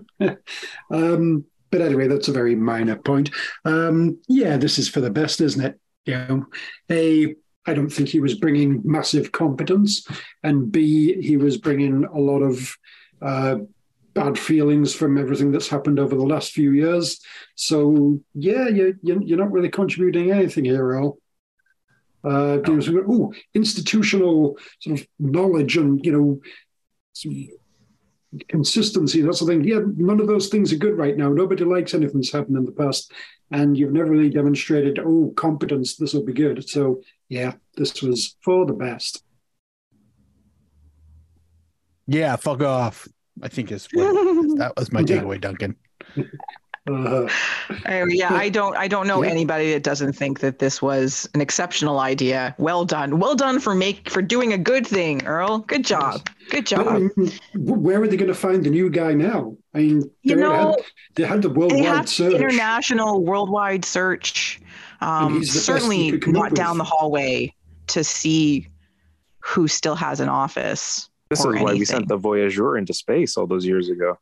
um, but anyway, that's a very minor point. Um, yeah, this is for the best, isn't it? You know, A, I don't think he was bringing massive competence, and B, he was bringing a lot of uh, bad feelings from everything that's happened over the last few years. So yeah, you, you you're not really contributing anything here, Earl. Uh, you know, oh, institutional sort of knowledge and you know some consistency. That's the thing. Yeah, none of those things are good right now. Nobody likes anything that's happened in the past, and you've never really demonstrated, oh, competence. This will be good. So yeah, this was for the best. Yeah, fuck off. I think is what that was my takeaway, Duncan. Uh, Oh, yeah, I don't I don't know Yeah. anybody that doesn't think that this was an exceptional idea. Well done. Well done for make for doing a good thing, Earl. Good job. Good I job. mean, where are they going to find the new guy now? I mean, You they know, had, they had the They worldwide have search. international worldwide search. Um, he's the best certainly you could come up not down the hallway to see who still has an office. This or is why we sent the Voyageur into space all those years ago.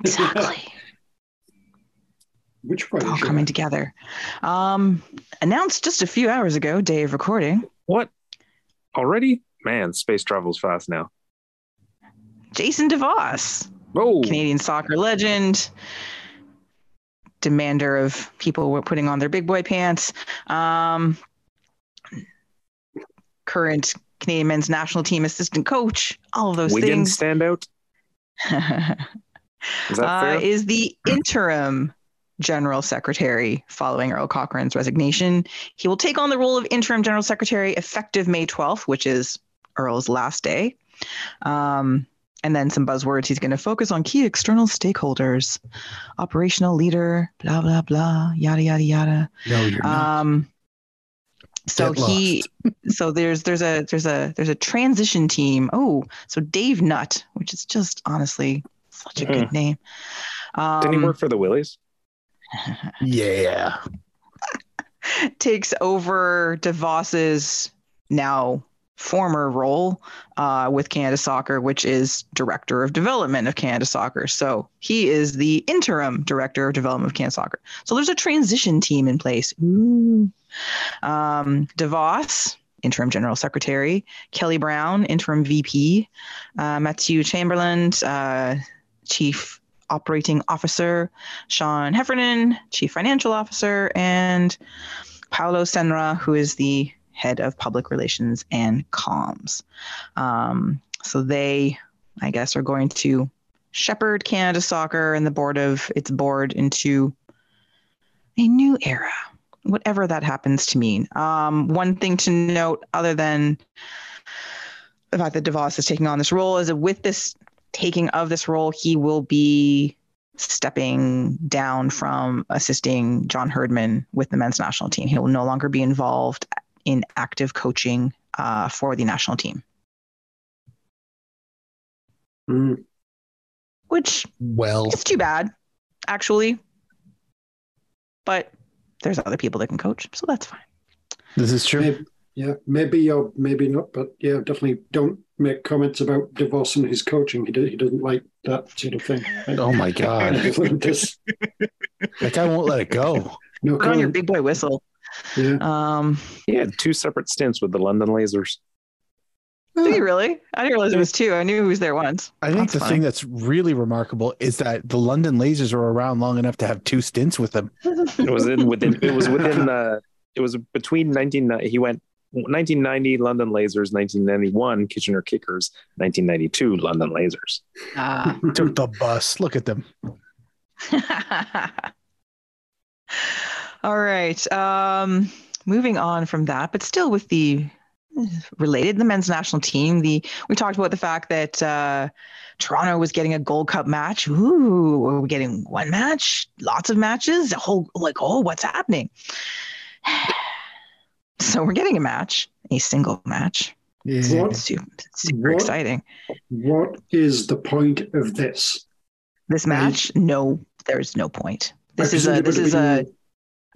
Exactly. Which one? all coming together. Um, announced just a few hours ago, day of recording. What? Already? Man, space travels fast now. Jason DeVos, Oh, Canadian soccer legend, demander of people were putting on their big boy pants. Um, current Canadian men's national team assistant coach. All of those Wiggins things. standout. Is that uh, fair? is the interim general secretary following Earl Cochrane's resignation. He will take on the role of interim general secretary effective May 12th, which is Earl's last day. Um, and then some buzzwords. He's going to focus on key external stakeholders, operational leader, blah, blah, blah, yada, yada, yada. No, you're not. Um, so Get he, so there's there's a there's a there's a transition team. Oh, so Dave Nutt, which is just honestly such a good name. Um, Didn't he work for the Willies? Yeah. takes over DeVos's now former role uh, with Canada Soccer, which is director of development of Canada Soccer. So he is the interim director of development of Canada Soccer. So there's a transition team in place. Ooh. Um, DeVos, interim general secretary, Kelly Brown, interim VP, uh, Matthew Chamberlain, uh, chief operating officer, Sean Heffernan, chief financial officer, and Paolo Senra, who is the head of public relations and comms. Um, so they, I guess, are going to shepherd Canada Soccer and the board of its board into a new era, whatever that happens to mean. Um, one thing to note, other than the fact that DeVos is taking on this role, is that with this taking of this role, he will be stepping down from assisting John Herdman with the men's national team. He will no longer be involved in active coaching uh, for the national team, Mm. which Well, it's too bad, actually. But there's other people that can coach, so that's fine. this is true. Maybe, yeah, maybe or maybe not, but yeah, definitely don't make comments about DeVos and his coaching. He, do, he doesn't like that sort of thing. Oh my god. Just That guy won't let it go. no Put on your big boy whistle. Yeah. Um, He had two separate stints with the London Lasers. did he really? I didn't realize it was two. I knew he was there once. I think That's the fine. thing that's really remarkable is that the London Lasers were around long enough to have two stints with them. It was in within. It was within. Uh, it was between 19. He went 1990 London Lasers, 1991 Kitchener Kickers, 1992 London Lasers. Ah. Took the bus. Look at them. All right. Um, moving on from that, but still with the related, the men's national team. The we talked about the fact that uh, Toronto was getting a Gold Cup match. Ooh, are we getting one match? Lots of matches. A whole like, oh, what's happening? So we're getting a match, a single match. Yeah. What? Super, super What? exciting. What is the point of this? This match, no, there's no point. This I is a this would is a have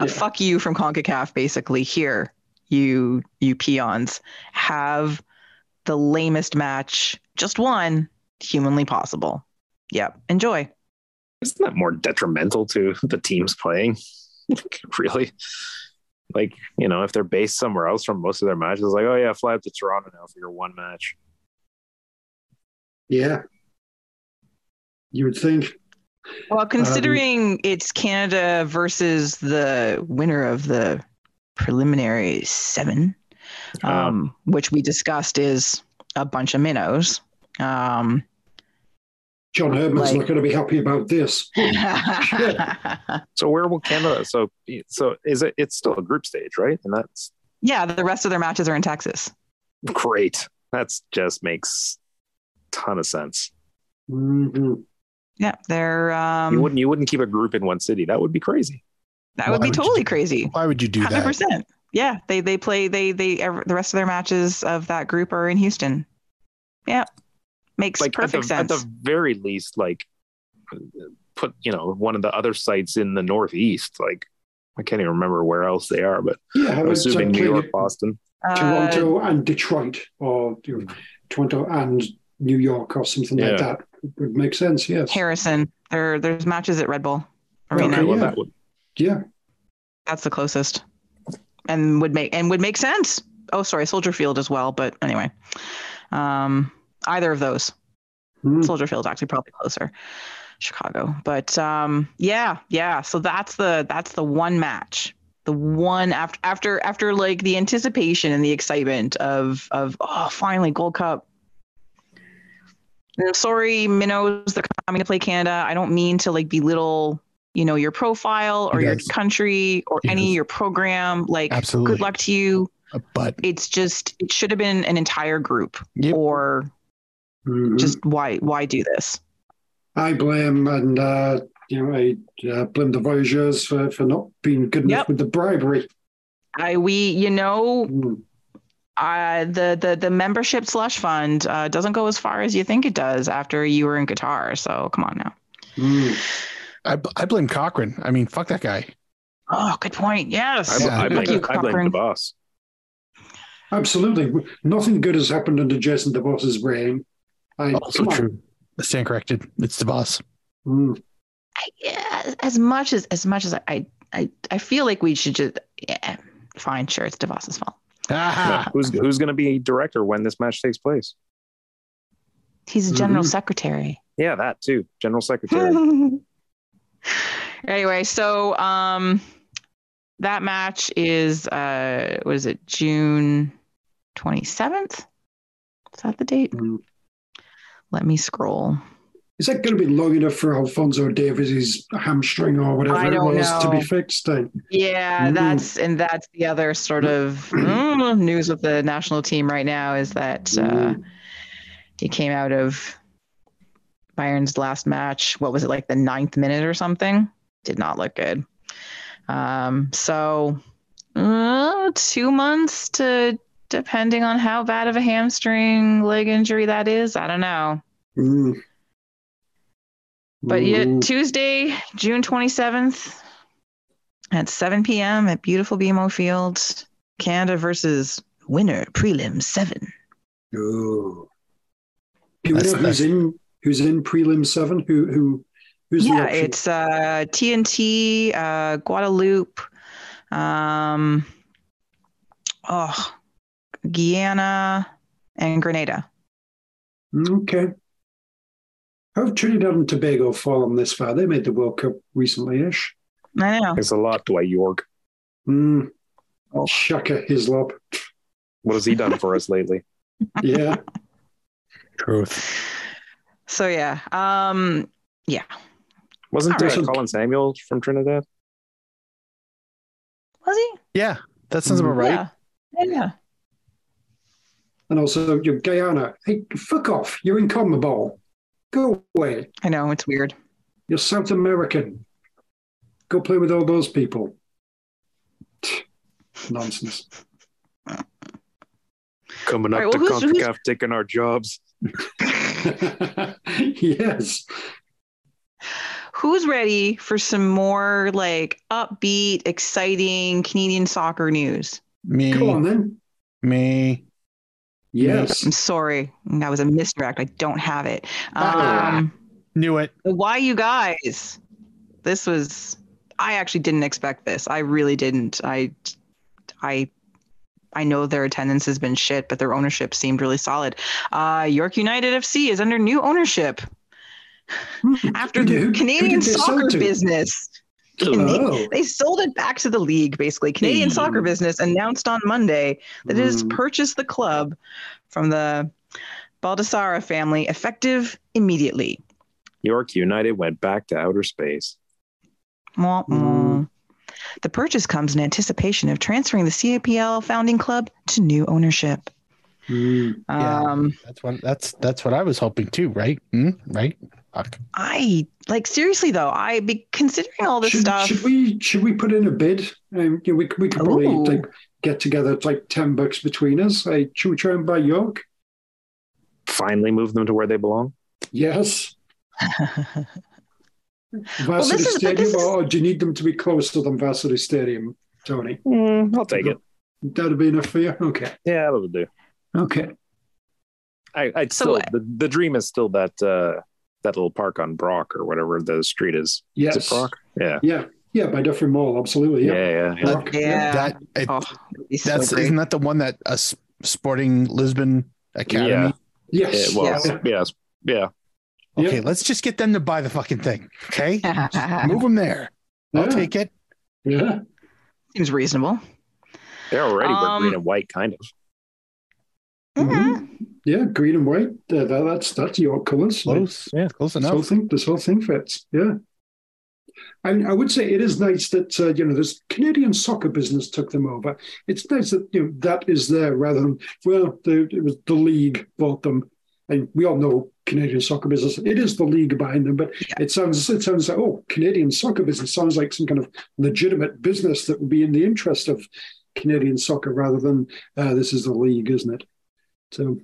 a Yeah. fuck you from CONCACAF basically here you you peons have the lamest match just one humanly possible yep enjoy Isn't that more detrimental to the teams playing? really? Like, you know, if they're based somewhere else from most of their matches, like, oh yeah, fly up to Toronto now for your one match. Yeah. You would think. Well, considering it's Canada versus the winner of the preliminary seven, um, which we discussed is a bunch of minnows. Um, John Herdman's Like- not going to be happy about this. So where will Canada? So so is it? It's still a group stage, right? And that's yeah, the rest of their matches are in Texas. great. That's just makes ton of sense. Mhm. Yeah, they're you um, wouldn't you wouldn't keep a group in one city. That would be crazy. that Why would be would you totally do- crazy. Why would you do Hundred that? percent. Yeah, they they play they they ev- the rest of their matches of that group are in Houston. Yeah, makes Like at the, perfect sense. at the very least, like put you know one of the other sites in the Northeast. Like I can't even remember where else they are, but Yeah, I'm it's assuming New York, it- Boston. Uh, Toronto and Detroit, or you know, Toronto and New York, or something Yeah. like that would make sense. Yes. Harrison. There there's matches at Red Bull Arena. Okay, well, yeah. that would Yeah. That's the closest, and would make and would make sense. Oh, sorry, Soldier Field as well. But anyway, um, either of those. Hmm. Soldier Field actually probably closer. Chicago. But um yeah, yeah. So that's the that's the one match. The one after after after like the anticipation and the excitement of of oh finally Gold Cup. And sorry, minnows, they're coming to play Canada. I don't mean to like belittle, you know, your profile or your country or any your program. Like Absolutely. good luck to you. Uh, But It's just it should have been an entire group Yep. or Mhm. just why why do this? I blame and uh, you know I uh, blame the Voyageurs for, for not being good enough Yep. with the bribery. I we you know Hmm. uh, the the the membership slush fund uh, doesn't go as far as you think it does after you were in Qatar. So come on now. Hmm. I, I blame Cochrane. I mean, fuck that guy. Oh, good point. Yes. I, I, blame, you, I blame the boss. Absolutely, nothing good has happened under Jason DeVos's reign. I, Also come true. I stand corrected. It's the boss. Hmm. I, yeah, as much as as much as I I I feel like we should just yeah, fine. Sure, it's Devos's fault. Ah, Who's who's going to be director when this match takes place? He's a general Mhm. secretary. Yeah, that too. General secretary. anyway, so um that match is uh what is it, June twenty seventh? Is that the date? Hmm. Let me scroll. Is that going to be long enough for Alfonso Davies' hamstring or whatever it was to be fixed? Yeah, Mm. that's and that's the other sort of mm, news with the national team right now is that uh, Mm. he came out of Bayern's last match. What was it like the ninth minute or something? Did not look good. Um, so uh, two months to depending on how bad of a hamstring leg injury that is. I don't know. Hmm. But yeah, Hmm. Tuesday, June 27th at 7 p.m. at beautiful BMO Field, Canada versus winner prelim seven. Oh. Do you know who's in who's in prelim seven? Who who who's yeah, option? it's uh, TNT, uh, Guadeloupe, um, oh, Guyana, and Grenada. okay. How have Trinidad and Tobago fallen this far? They made the World Cup recently-ish. I know. Thanks a lot, Dwight Yorke. Hmm. Oh. Shaka Hislop. What has he done for us lately? Yeah. truth. So yeah, um, yeah. Wasn't All uh, right. Colin Samuel from Trinidad? Was he? Yeah, that sounds about right. Yeah. Yeah. And also your Guyana. Hey, fuck off. You're in CONMEBOL. Go away. I know it's weird. You're South American. Go play with all those people. Nonsense. Coming up right, to well, who's- who's- CONCACAF taking our jobs. yes. Who's ready for some more like upbeat, exciting Canadian soccer news? Me, Come on then. me. Yes. I'm sorry, that was a misdirect. I don't have it. Ah. Um, Knew it. why you guys? This was. I actually didn't expect this. I really didn't. I, I, I know their attendance has been shit, but their ownership seemed really solid. Uh, York United FC is under new ownership. after the Canadian soccer business. And they, Oh. they sold it back to the league, basically. Canadian Hmm. soccer business announced on Monday that it has Hmm. purchased the club from the Baldassarra family effective immediately. York United went back to outer space. Wah, wah. Hmm. The purchase comes in anticipation of transferring the CAPL founding club to new ownership. Hmm. Yeah. Um, That's what that's that's what I was hoping too, right? Hmm? Right? Fuck. I like seriously though. I be considering all this should, stuff. should we should we put in a bid? Um, yeah, we we could probably Ooh. like get together like ten bucks between us. Like, should we try and buy York? Finally move them to where they belong. Yes. Varsity this is- Stadium, this is- or do you need them to be closer than Varsity Stadium, Tony? Mm, I'll take it. That'd be enough for you. Okay. Yeah, that'll do. Okay. I, I'd So- still the, the dream is still that uh that little park on Brock or whatever the street is. Is Yes. it Brock? Yeah. Yeah. Yeah. By Duffy Mall. Absolutely. Yeah, Yeah. yeah, yeah. Brock, Yeah. That it, oh, it'd so that's isn't that the one that a s- Sporting Lisbon Academy? Yeah. Yes. It was. Yeah. Yes. Yeah. Okay, Yeah. let's just get them to buy the fucking thing. Okay, move them there. I'll Yeah. take it. Yeah. Seems reasonable. They're already Um, green and white, kind of. Mhm. Yeah. Green and white. Uh, that, that's that's your colours. Close. Yeah, close enough. This whole thing, this whole thing fits. Yeah. I, I would say it is nice that uh, you know this Canadian soccer business took them over. It's nice that you know that is there rather than well, the, it was the league bought them, and we all know Canadian soccer business. It is the league behind them, but Yeah. it sounds it sounds like oh, Canadian soccer business sounds like some kind of legitimate business that would be in the interest of Canadian soccer rather than uh, this is the league, isn't it? So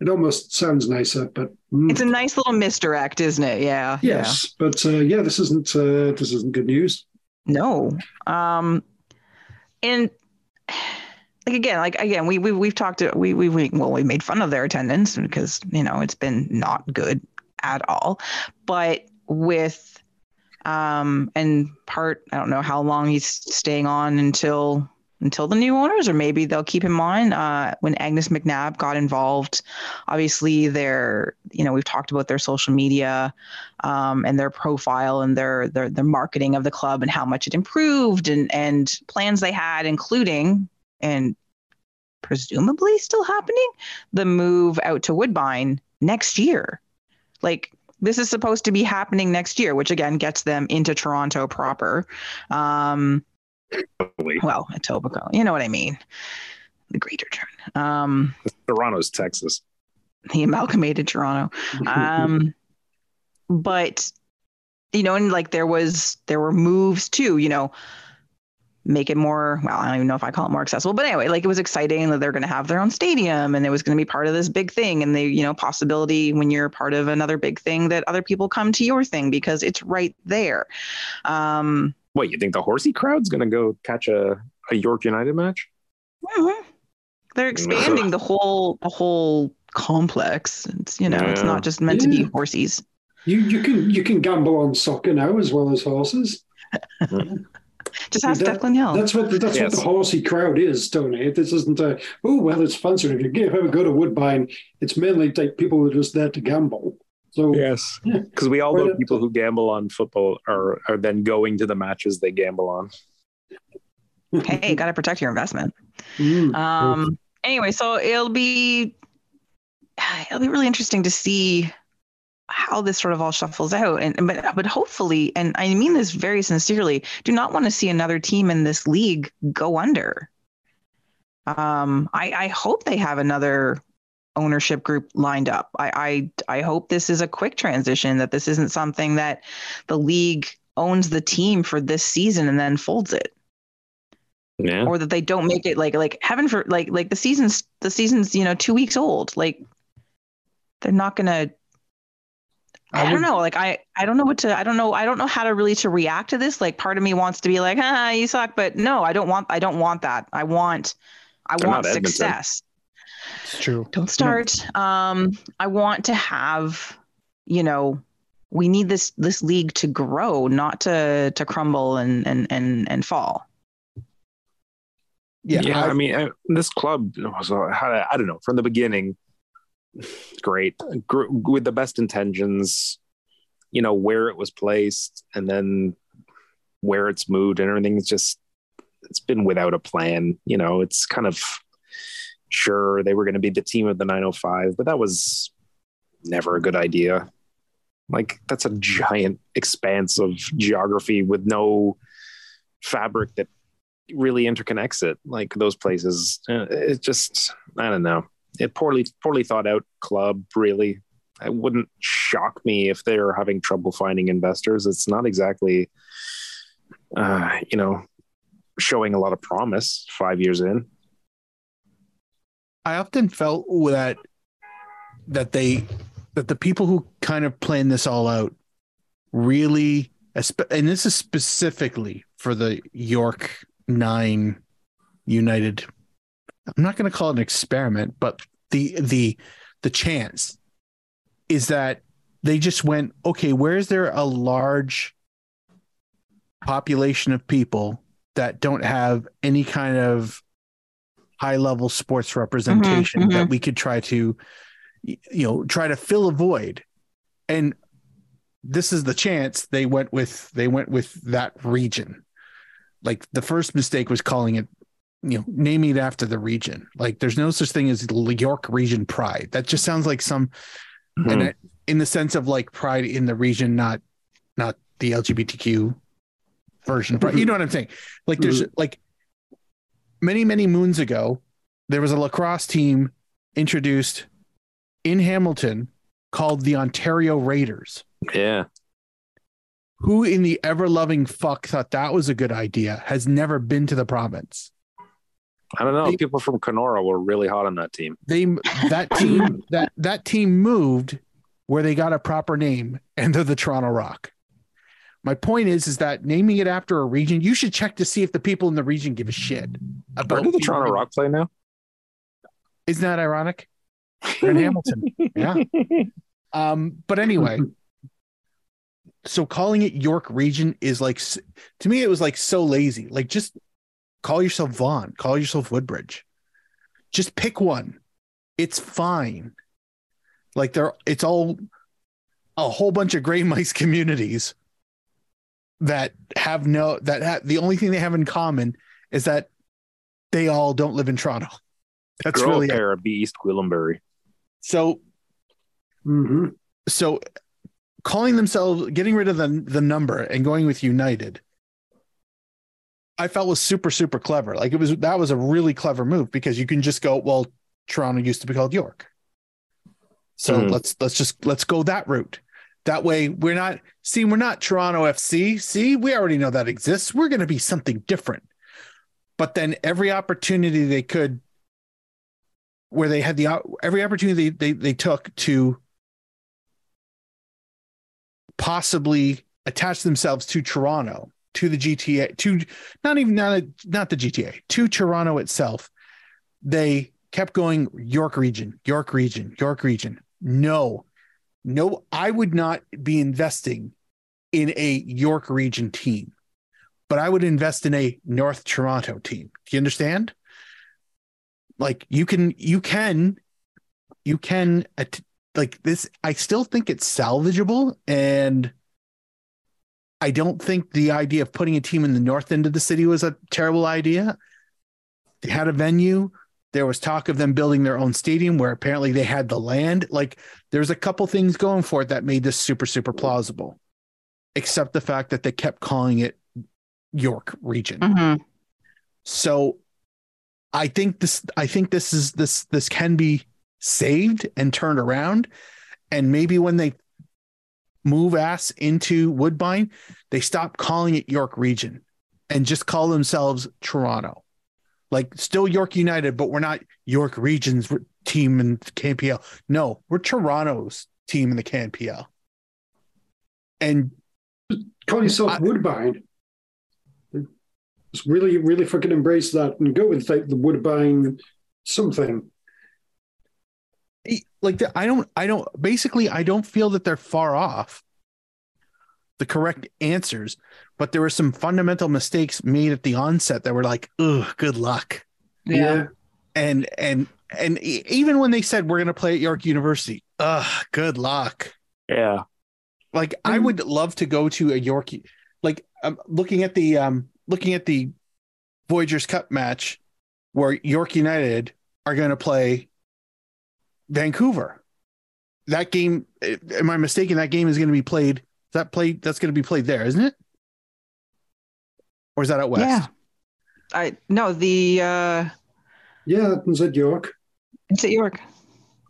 it almost sounds nicer, but mm. It's a nice little misdirect, isn't it? Yeah. Yes, but uh, yeah, this isn't uh, this isn't good news. No. Um, and like again, like again, we we we've talked to we we we well we made fun of their attendance because you know it's been not good at all, but with um and part I don't know how long he's staying on until until the new owners or maybe they'll keep him on uh when Agnes McNabb got involved obviously their you know we've talked about their social media um, and their profile and their, their their marketing of the club and how much it improved and and plans they had including and presumably still happening the move out to Woodbine next year like this is supposed to be happening next year which again gets them into Toronto proper um. Well Etobicoke you know what I mean. The greater turn um Toronto's Texas. the amalgamated Toronto. Um but you know and like there was there were moves too you know make it more well i don't even know if i call it more accessible but anyway like it was exciting that they're going to have their own stadium and it was going to be part of this big thing and they you know possibility when you're part of another big thing that other people come to your thing because it's right there. Um What you think the horsey crowd's gonna go catch a, a York United match? mhm. they're expanding the whole the whole complex it's you know it's not just meant to be Yeah. horsies you you can you can gamble on soccer now as well as horses. just ask That- Declan Hill That's what the, that's Yes. what the horsey crowd is, Tony. This isn't a oh well, it's fun. So If you give- ever go to Woodbine, it's mainly like people who are just there to gamble. So Yes. Because we all know people who gamble on football are are then going to the matches they gamble on. hey got to protect your investment mm, Um. Anyway, so it'll be it'll be really interesting to see how this sort of all shuffles out, and but but hopefully, and I mean this very sincerely, do not want to see another team in this league go under. Um, I I hope they have another ownership group lined up. I I I hope this is a quick transition. That this isn't something that the league owns the team for this season and then folds it Yeah. or that they don't make it like like heaven for like like the season's the season's you know two weeks old like they're not gonna I, I don't would- know like I I don't know what to I don't know I don't know how to really to react to this like part of me wants to be like ah you suck but no I don't want I don't want that I want I want success. Edmonton. Success It's true. don't start um I want to have you know we need this this league to grow not to to crumble and and and and fall Yeah, yeah, I, I- mean, I, this club was, uh, how- I don't know, from the beginning, great, Gr- with the best intentions, you know, where it was placed and then where it's moved and everything. It's just, it's been without a plan. You know, it's kind of sure they were going to be the team of the 905, but that was never a good idea. Like, that's a giant expanse of geography with no fabric that really interconnects it. Like those places uh, it just i don't know. It poorly poorly thought out club really. It wouldn't shock me if they're having trouble finding investors. It's not exactly uh you know showing a lot of promise five years in I often felt that that they that the people who kind of planned this all out really and this is specifically for the York 9 United I'm not going to call it an experiment but the the the chance is that they just went okay where is there a large population of people that don't have any kind of high level sports mm-hmm, representation that mm-hmm. we could try to you know try to fill a void. And this is the chance they went with they went with that region. Like the first mistake was calling it you know naming it after the region. Like there's no such thing as york region pride. That just sounds like some mm-hmm. and it, in the sense of like pride in the region not not the lgbtq version. You know what i'm saying? Like there's like many many moons ago there was a lacrosse team introduced in hamilton called the ontario raiders. Yeah. Who in the ever loving fuck thought that was a good idea has never been to the province? I don't know. They- people from kenora were really hot on that team. They that team that that team moved where they got a proper name and they're the toronto rock my point is is that naming it after a region you should check to see if the people in the region give a shit where about do the toronto rock play now? Isn't that ironic? They're in hamilton. Yeah. Um but anyway so calling it york region is like to me it was like so lazy. Like just call yourself Vaughan call yourself woodbridge. Just pick one. It's fine. Like they're it's all a whole bunch of gray mice communities that have no that ha- the only thing they have in common is that they all don't live in toronto. That's Grow really a it. pair be east gwillimbury. So hmm so calling themselves getting rid of the the number and going with united i felt was super super clever. Like it was that was a really clever move because you can just go well toronto used to be called york. So Mhm. let's let's just let's go that route that way we're not see we're not toronto fc see we already know that exists we're going to be something different but then every opportunity they could where they had the every opportunity they, they took to possibly attach themselves to Toronto, to the GTA, to not even not, not the GTA, to Toronto itself. They kept going York region, York region, York region. No, no, I would not be investing in a York region team, but I would invest in a North Toronto team. Do you understand? Like you can, you can, you can like this i still think it's salvageable and i don't think the idea of putting a team in the north end of the city was a terrible idea they had a venue there was talk of them building their own stadium where apparently they had the land like there's a couple things going for it that made this super super plausible except the fact that they kept calling it york region Mhm. so I think this I think this is this this can be saved and turned around. And maybe when they move ass into Woodbine, they stop calling it York Region and just call themselves Toronto. Like still York United, but we're not York Region's team in the KPL. No, we're Toronto's team in the KPL. And Call yourself I- Woodbine. Just really, really fucking embrace that and go with like the Woodbine something. like the, I don't I don't basically I don't feel that they're far off the correct answers, but there were some fundamental mistakes made at the onset that were like, ugh, good luck. Yeah. And and and even when they said we're gonna play at York University, ugh, good luck. Yeah. Like I Mm. would love to go to a York Like um, looking at the um looking at the Voyageurs Cup match where York United are going to play Vancouver. That game, eh, am I mistaken? That game is going to be played. That play that's going to be played there, isn't it? Or is that out west? Yeah. I no the uh Yeah, that was at York. it's at York.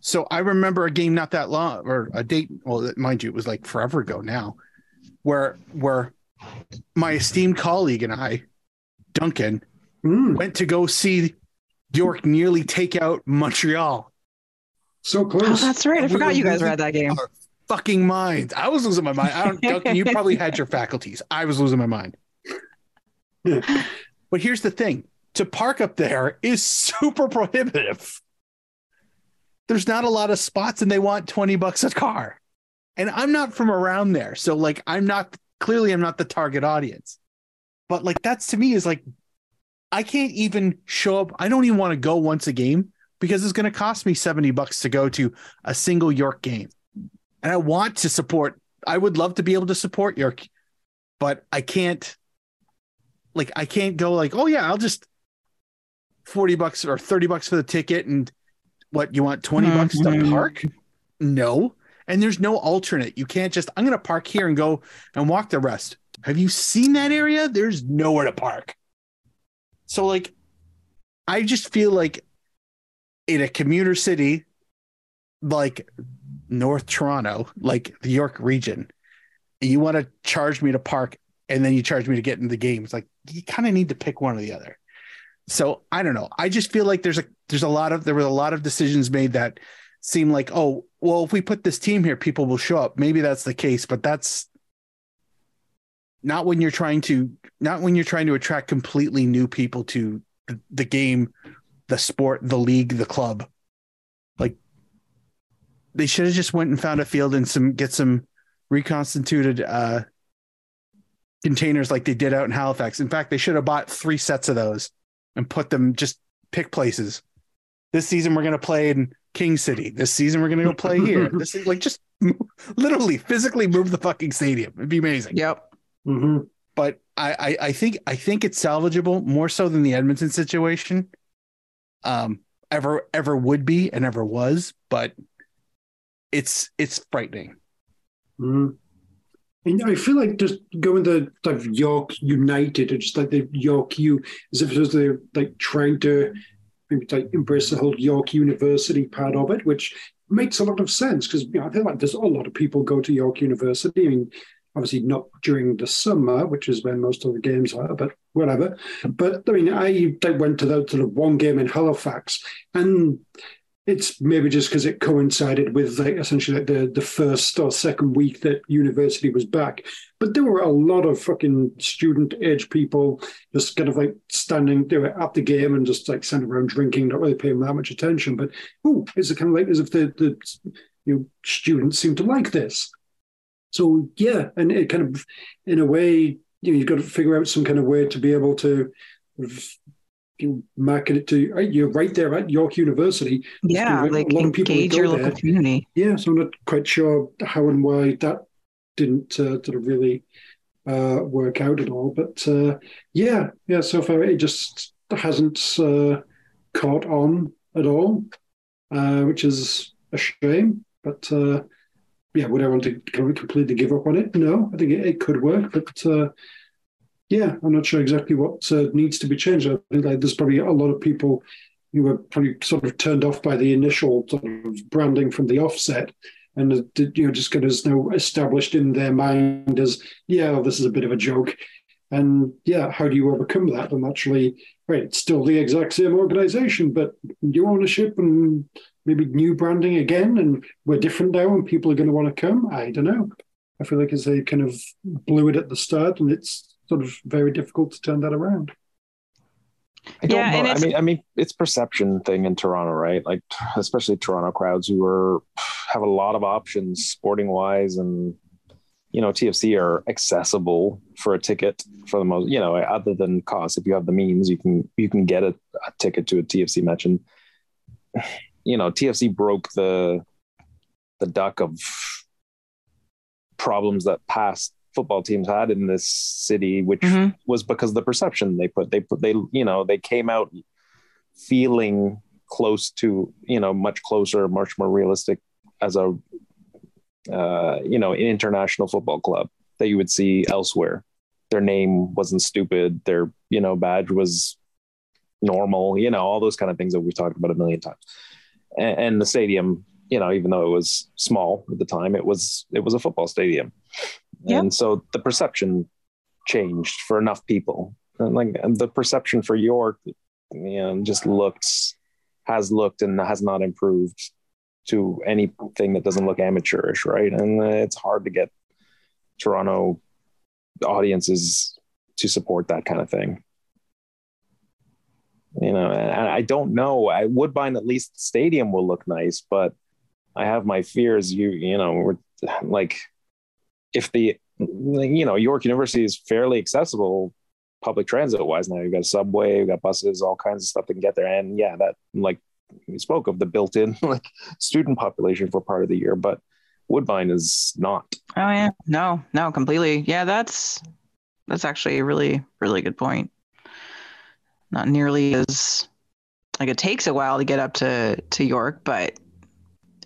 So I remember a game not that long, or a date. Well, mind you, it was like forever ago now, where where my esteemed colleague and I, Duncan, Mm, went to go see York nearly take out Montreal. so Oh, close. that's right. I We forgot you guys were at that game. Fucking minds. I was losing my mind. I don't, Duncan, you probably had your faculties. I was losing my mind. But here's the thing: to park up there is super prohibitive. There's not a lot of spots, and they want twenty bucks a car. And I'm not from around there, so like I'm not clearly I'm not the target audience. But like that's to me is like I can't even show up. I don't even want to go once a game because it's going to cost me 70 bucks to go to a single York game. And I want to support, I would love to be able to support York, but I can't, like, I can't go like, oh, yeah, I'll just 40 bucks or 30 bucks for the ticket. And what, you want 20 mm-hmm. bucks to park? No. And there's no alternate. You can't just, I'm going to park here and go and walk the rest. Have you seen that area? There's nowhere to park. So, like, I just feel like in a commuter city like North Toronto, like the York region, you want to charge me to park and then you charge me to get in the game. It's like you kind of need to pick one or the other. So I don't know. I just feel like there's a there's a lot of there were a lot of decisions made that seem like, oh, well, if we put this team here, people will show up. Maybe that's the case, but that's not when you're trying to not when you're trying to attract completely new people to the, the game, the sport, the league, the club. Like they should have just went and found a field and some get some reconstituted uh containers like they did out in Halifax. In fact, they should have bought three sets of those and put them just pick places. This season we're going to play in King City. This season we're going to go play here. This is like just literally physically move the fucking stadium. It'd be amazing Yep. hmm but I, I I think I think it's salvageable more so than the Edmonton situation. Um, ever ever would be and ever was, but it's it's frightening. Mm. And I feel like just going to like York United, or just like the York U, as if it was they're like trying to maybe like embrace the whole York University part of it, which makes a lot of sense because you know I feel like there's a lot of people go to York University. I mean, obviously not during the summer, which is when most of the games are, but whatever. But I mean, I, I went to the to the one game in Halifax, and it's maybe just because it coincided with like essentially like the the first or second week that university was back. But there were a lot of fucking student age people just kind of like standing there at the game and just like standing around drinking, not really paying that much attention. But oh, it's kind of like as if the the you know, students seem to like this? So yeah, and it kind of in a way, you know, you've got to figure out some kind of way to be able to you market it to you're right there at York University. Yeah. a Like lot of people engage your local there. community. Yeah, so I'm not quite sure how and why that didn't uh, sort of really uh, work out at all. But uh, yeah, yeah, so far it just hasn't uh, caught on at all, uh, which is a shame. But uh, yeah, would I want to completely give up on it? No, I think it, it could work, but uh, yeah, I'm not sure exactly what uh, needs to be changed. I think like, there's probably a lot of people who were probably sort of turned off by the initial sort of branding from the offset, and you know just kind of now established in their mind as yeah, this is a bit of a joke, and yeah, how do you overcome that? And actually, right, it's still the exact same organization, but new ownership and maybe new branding again, and we're different now, and people are going to want to come. I don't know. I feel like as they kind of blew it at the start, and it's sort of very difficult to turn that around. I don't Yeah, know. I mean, I mean, it's perception thing in Toronto, right? Like, especially Toronto crowds who are have a lot of options sporting wise, and you know, TFC are accessible for a ticket for the most. You know, other than cost, if you have the means, you can you can get a, a ticket to a TFC match, and you know, TFC broke the the duck of problems that past football teams had in this city, which Mhm. was because of the perception they put. They put they you know they came out feeling close to you know much closer, much more realistic as a uh, you know international football club that you would see elsewhere. Their name wasn't stupid. Their you know badge was normal. You know all those kind of things that we've talked about a million times. And, and the stadium, you know, even though it was small at the time, it was it was a football stadium. And so the perception changed for enough people. And like the perception for York, you know, just looks has looked and has not improved to anything that doesn't look amateurish, right? And uh, it's hard to get Toronto audiences to support that kind of thing. You know, and I don't know. I would Woodbine, at least stadium will look nice, but I have my fears. You, you know, we're like, if the, you know, York University is fairly accessible public transit wise now. You've got a subway, you've got buses, all kinds of stuff that can get there. And yeah, that like we spoke of the built-in like student population for part of the year, but Woodbine is not. Oh yeah. No, no, completely. Yeah, that's that's actually a really, really good point. Not nearly as like it takes a while to get up to to York, but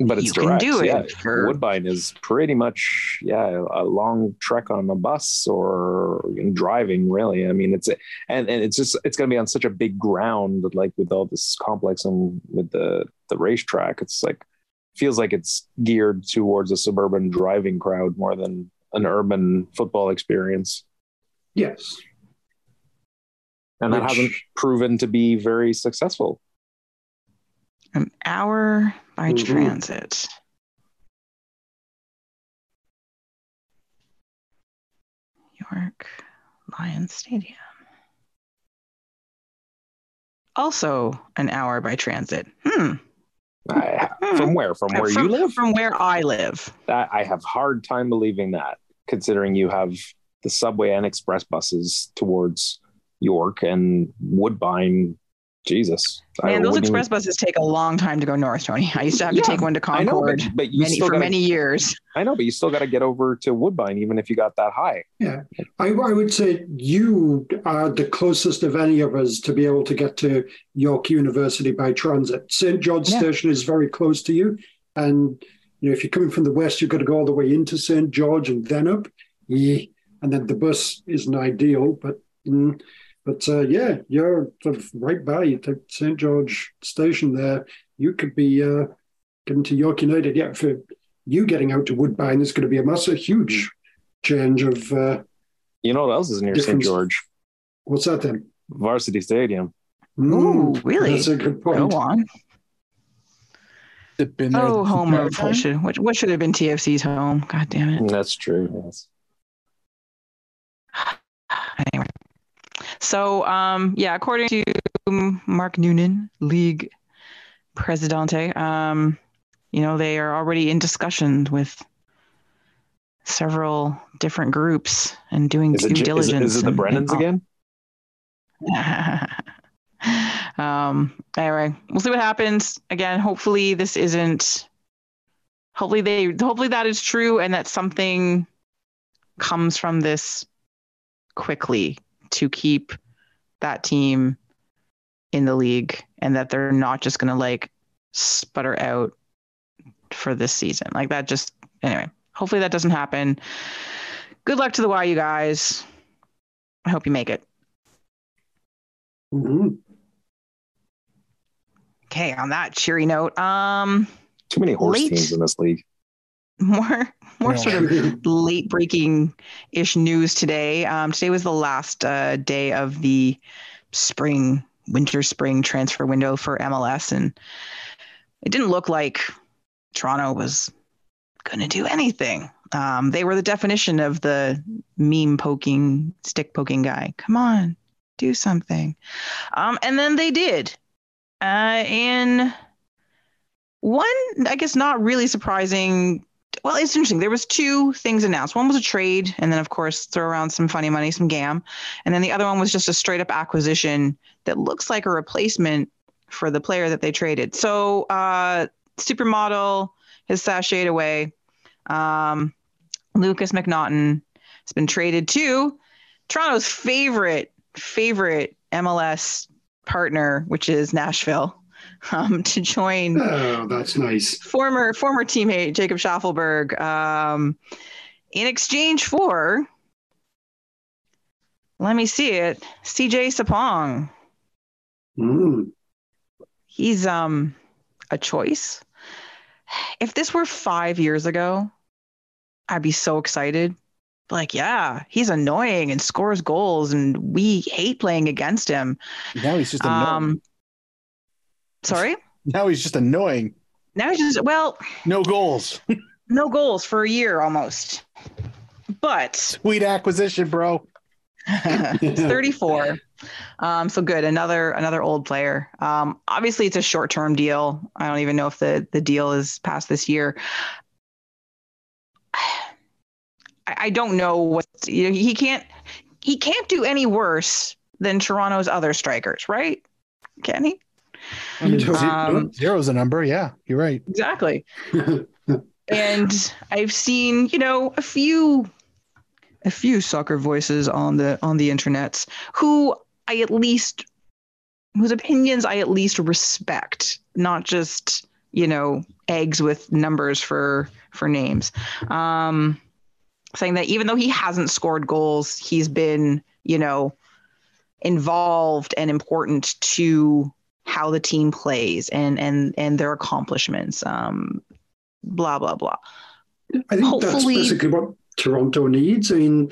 But it's you can direct. do it yeah. for Woodbine is pretty much yeah a long trek on a bus or driving really. I mean it's a, and and it's just it's going to be on such a big ground like with all this complex and with the the racetrack. It's like feels like it's geared towards a suburban driving crowd more than an urban football experience. Yes. And that hasn't proven to be very successful. An hour by Mhm. transit. York Lions Stadium. Also an hour by transit. Hmm. I, Hmm. from where? From where from, you live? From where I live. that I have hard time believing that, considering you have the subway and express buses towards York and Woodbine. Jesus, I Man, those wouldn't express buses take a long time to go north, Tony. I used to have Yeah, to take one to even- I know, Concord but, but you many, still for gotta, many years. I know, but you still got to get over to Woodbine, even if you got that high. I, I would say you are the closest of any of us to be able to get to York University by transit. St. George Yeah. Station is very close to you. And you know, if you're coming from the west, you've got to go all the way into St. George and then up. Yeah. And then the bus isn't ideal, but mm, but uh, yeah, you're sort of right by you take St. George Station there. You could be uh, getting to York United. Yeah, for you getting out to Woodbine, there's going to be a massive, huge change of uh, You know what else is near St. George? what's that then? Varsity Stadium. Ooh, Mm, really? That's a good point. Go on. Been Oh, the home of time? what should, what, what should have been TFC's home? God damn it. That's true. Yes. So, um, yeah, according to Mark Noonan, league presidente, um, you know, they are already in discussions with several different groups and doing Is due it, is, diligence. it, is it the Brennans again? um anyway we'll see what happens again hopefully this isn't hopefully they hopefully that is true and that something comes from this quickly to keep that team in the league and that they're not just going to like sputter out for this season like that just anyway hopefully that doesn't happen good luck to the YU guys i hope you make it Mhm. Okay, on that cheery note, um, Too many horse Late. teams in this league. More more Yeah. sort of late breaking ish news today. Um, today was the last uh, day of the spring, winter spring transfer window for MLS, and it didn't look like Toronto was going to do anything. Um, they were the definition of the meme poking, stick poking guy. Come on, do something. Um, and then they did. Uh, in one, I guess, not really surprising well, it's interesting. There was two things announced. One was a trade, and then of course throw around some funny money, some gam, and then the other one was just a straight up acquisition that looks like a replacement for the player that they traded. So uh, supermodel has sashayed away. Um, Lukas MacNaughton has been traded to Toronto's favorite favorite MLS partner, which is Nashville, um, to join Oh, that's nice. former former teammate Jacob Shaffelburg um, in exchange for let me see it CJ Sapong. Mm. He's um a choice. If this were five years ago, I'd be so excited. Like, yeah, he's annoying and scores goals, and we hate playing against him. Now he's just annoying. Um, sorry. now he's just annoying. Now he's just well, No goals. no goals for a year almost. But Sweet acquisition, bro. he's 34. Um, so good. Another another old player. Um, obviously it's a short term deal. I don't even know if the the deal is past this year. I, I don't know what you know, he can't he can't do any worse than Toronto's other strikers, right? Can he? I mean, Does he- Um, zero's a number. Yeah, you're right. Exactly. and I've seen, you know, a few a few soccer voices on the on the internets who I at least whose opinions I at least respect, not just, you know, eggs with numbers for for names. Um saying that even though he hasn't scored goals, he's been, you know, involved and important to how the team plays and and and their accomplishments. Um blah blah blah. I think that's basically what Toronto needs. I mean,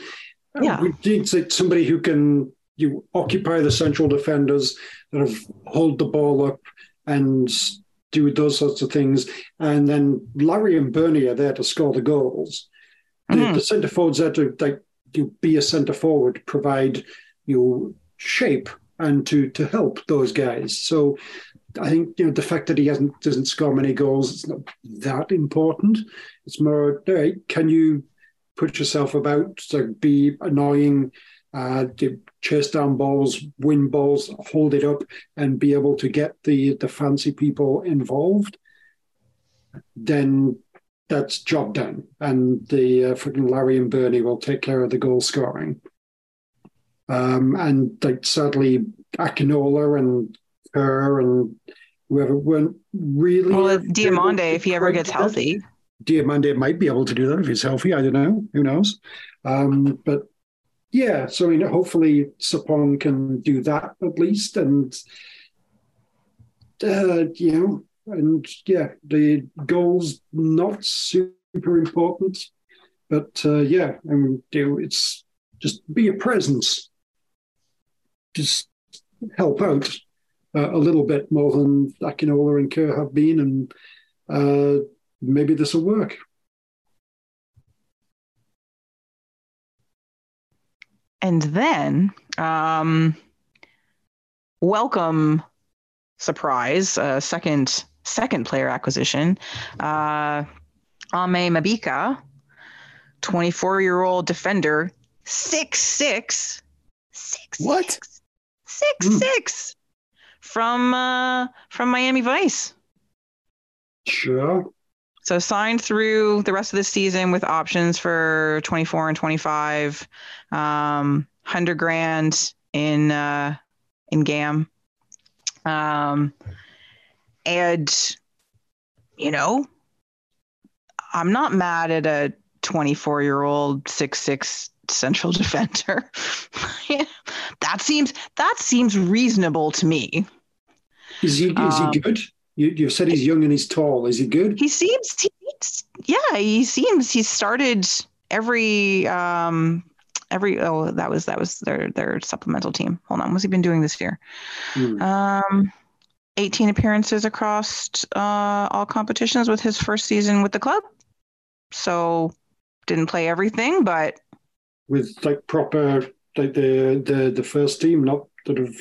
Yeah. we need somebody who can you occupy the central defenders, sort of hold the ball up and do those sorts of things. And then Larry and Bernie are there to score the goals. The, Mhm. the centre forwards there to like you be a centre forward, provide you shape and to to help those guys. So I think you know the fact that he hasn't doesn't score many goals it's not that important. It's more, can you put yourself about to be annoying, uh, chase down balls, win balls, hold it up, and be able to get the the fancy people involved? Then that's job done, and the uh, freaking Larry and Bernie will take care of the goal scoring. Um, and like sadly, Akinola and Kerr and whoever weren't really. Well, Diomande, if he ever gets healthy. Diomande might be able to do that if he's healthy. I don't know. Who knows? Um, but yeah, so I mean, hopefully Sapong can do that at least, and uh, you know, and yeah, the goals not super important, but uh, yeah, I mean, do it's just be a presence, just help out uh, a little bit more than Akinola and Kerr have been, and uh, maybe this will work. And then, um, welcome surprise, uh, second second player acquisition. Uh, Aimé Mabika, 24 year old defender, six six, six What? six, six Hmm. six, from uh, from Miami Vice. Sure. So signed through the rest of the season with options for 24 and 25, um, 100 grand in uh, in GAM. Um, and you know, I'm not mad at a 24 year old six six central defender. that seems that seems reasonable to me. Is he is Um, he good? You you said he's young and he's tall. Is he good? He seems, he, yeah, he seems he started every um every oh that was that was their their supplemental team. Hold on, what's he been doing this year? Hmm. Um, 18 appearances across uh, all competitions with his first season with the club. So didn't play everything, but With like proper like the the the first team, not sort of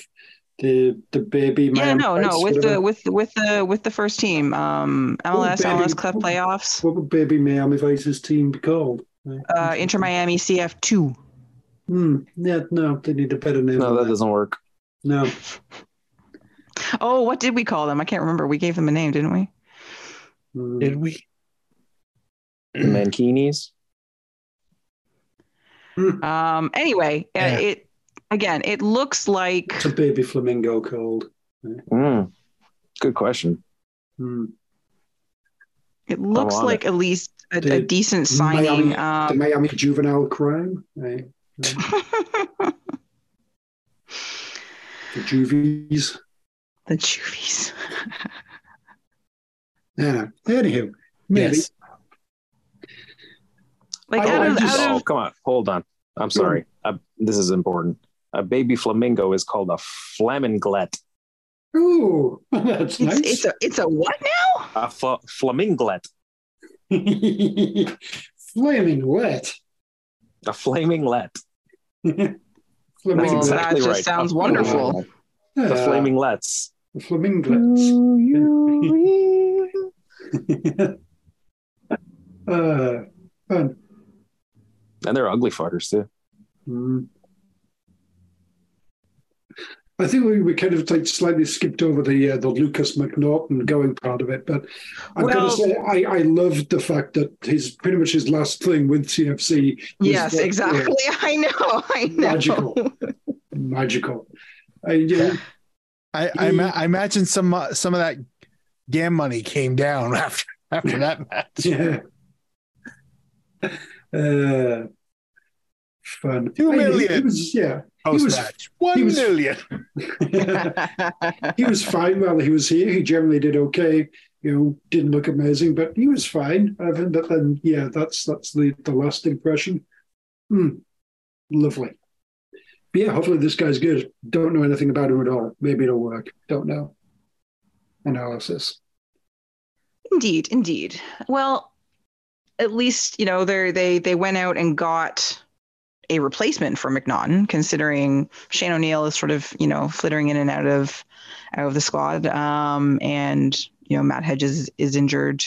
the the baby. yeah, no, no, Vice, with the whatever. with with the with the first team, um, MLS baby. MLS Club playoffs, what would baby Miami Vice's team be called? uh, Inter Miami CF two. Hmm. Yeah, no, they need a better name. No, that that. doesn't work. No. Oh, what did we call them? I can't remember. We gave them a name, didn't we? Hmm. Did we? The Mankinis. Hmm. Um, anyway, uh, Yeah. it again, it looks like It's a baby flamingo called. Mm. Good question. Hmm. it looks on like at least a, The a decent signing. Miami, the Um, Miami juvenile crime. the juvies. the Juvies. Yeah. Anywho, maybe. Yes. Like I- out of, just- out Oh, come on. Hold on. I'm sorry. Uh, this is important. A baby flamingo is called a flaminglet. Oh, that's it's, nice. it's a it's a what now? A fl- flaminglet. Flaming wet. A flaminglet. Flaming That's exactly that just right. sounds A- wonderful. The Yeah, flaminglets. Flaminglets. uh, fun. And they're ugly fuckers too. Mm. I think we, we kind of like slightly skipped over the uh, the Lukas MacNaughton going part of it, but I've got to say I, I loved the fact that his pretty much his last thing with CFC. was Yes, that, exactly. I know. I know. Magical. uh, magical. I, yeah, I I, ima- I imagine some uh, some of that gam money came down after after that match. yeah. Uh, fun. Two I- he- He was, yeah. Post was- match, one he was- million. he was fine while he was here. He generally did okay. You know, didn't look amazing, but he was fine. I think that then, yeah, that's that's the the last impression. Hmm. Lovely. But yeah, hopefully this guy's good. Don't know anything about him at all. Maybe it'll work. Don't know. Analysis. Indeed, indeed. Well, at least you know they they they went out and got a replacement for MacNaughton, considering Shane O'Neill is sort of you know flittering in and out of out of the squad, um, and you know Matt Hedges is injured.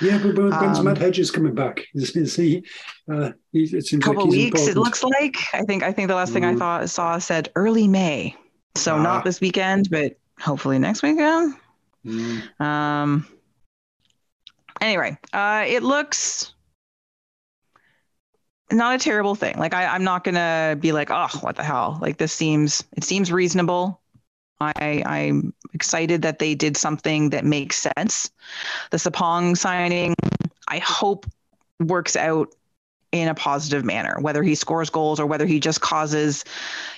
Yeah, but when- when's Um, Matt Hedges coming back? Is, is he? Uh, he it seems A couple like weeks, it looks like. I think I think the last thing I Mm. thought saw said early May, so Ah. not this weekend, but hopefully next weekend. Hmm. Um. Anyway, uh, it looks not a terrible thing. Like I, I'm not gonna be like, oh, what the hell? Like this seems, it seems reasonable. I, I'm excited that they did something that makes sense. The Sapong signing, I hope, works out in a positive manner, whether he scores goals or whether he just causes,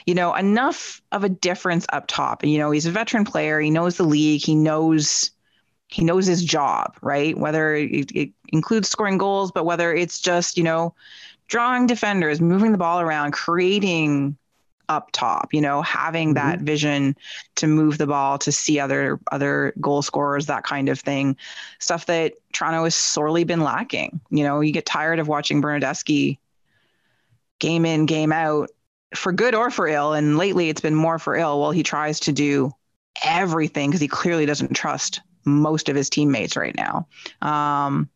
you know, enough of a difference up top. And you know, he's a veteran player. He knows the league. He knows he knows his job, right? Whether it, it includes scoring goals, but whether it's just, you know, drawing defenders, moving the ball around, creating up top, you know, having mm-hmm. that vision to move the ball, to see other other goal scorers, that kind of thing. Stuff that Toronto has sorely been lacking. You know, you get tired of watching Bernardeschi game in, game out, for good or for ill. And lately it's been more for ill while he tries to do everything because he clearly doesn't trust most of his teammates right now. Um,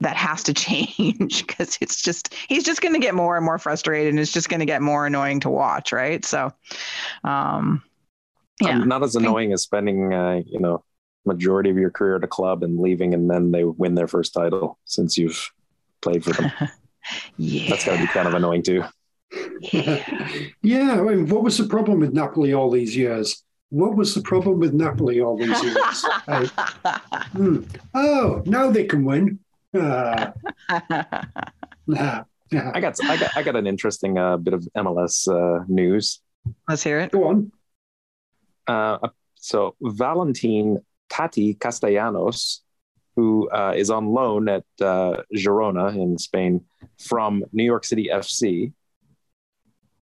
that has to change because it's just he's just going to get more and more frustrated and it's just going to get more annoying to watch, right? So, um, yeah, Um, not as annoying as spending, uh, you know, majority of your career at a club and leaving, and then they win their first title since you've played for them. yeah, That's got to be kind of annoying too. yeah, I mean, what was the problem with Napoli all these years? What was the problem with Napoli all these years? I- hmm. Oh, now they can win. Nah, nah. I got, I got, I got an interesting uh, bit of MLS uh, news. Let's hear it. Go on. Uh, so Valentin Taty Castellanos, who uh, is on loan at uh, Girona in Spain from New York City FC,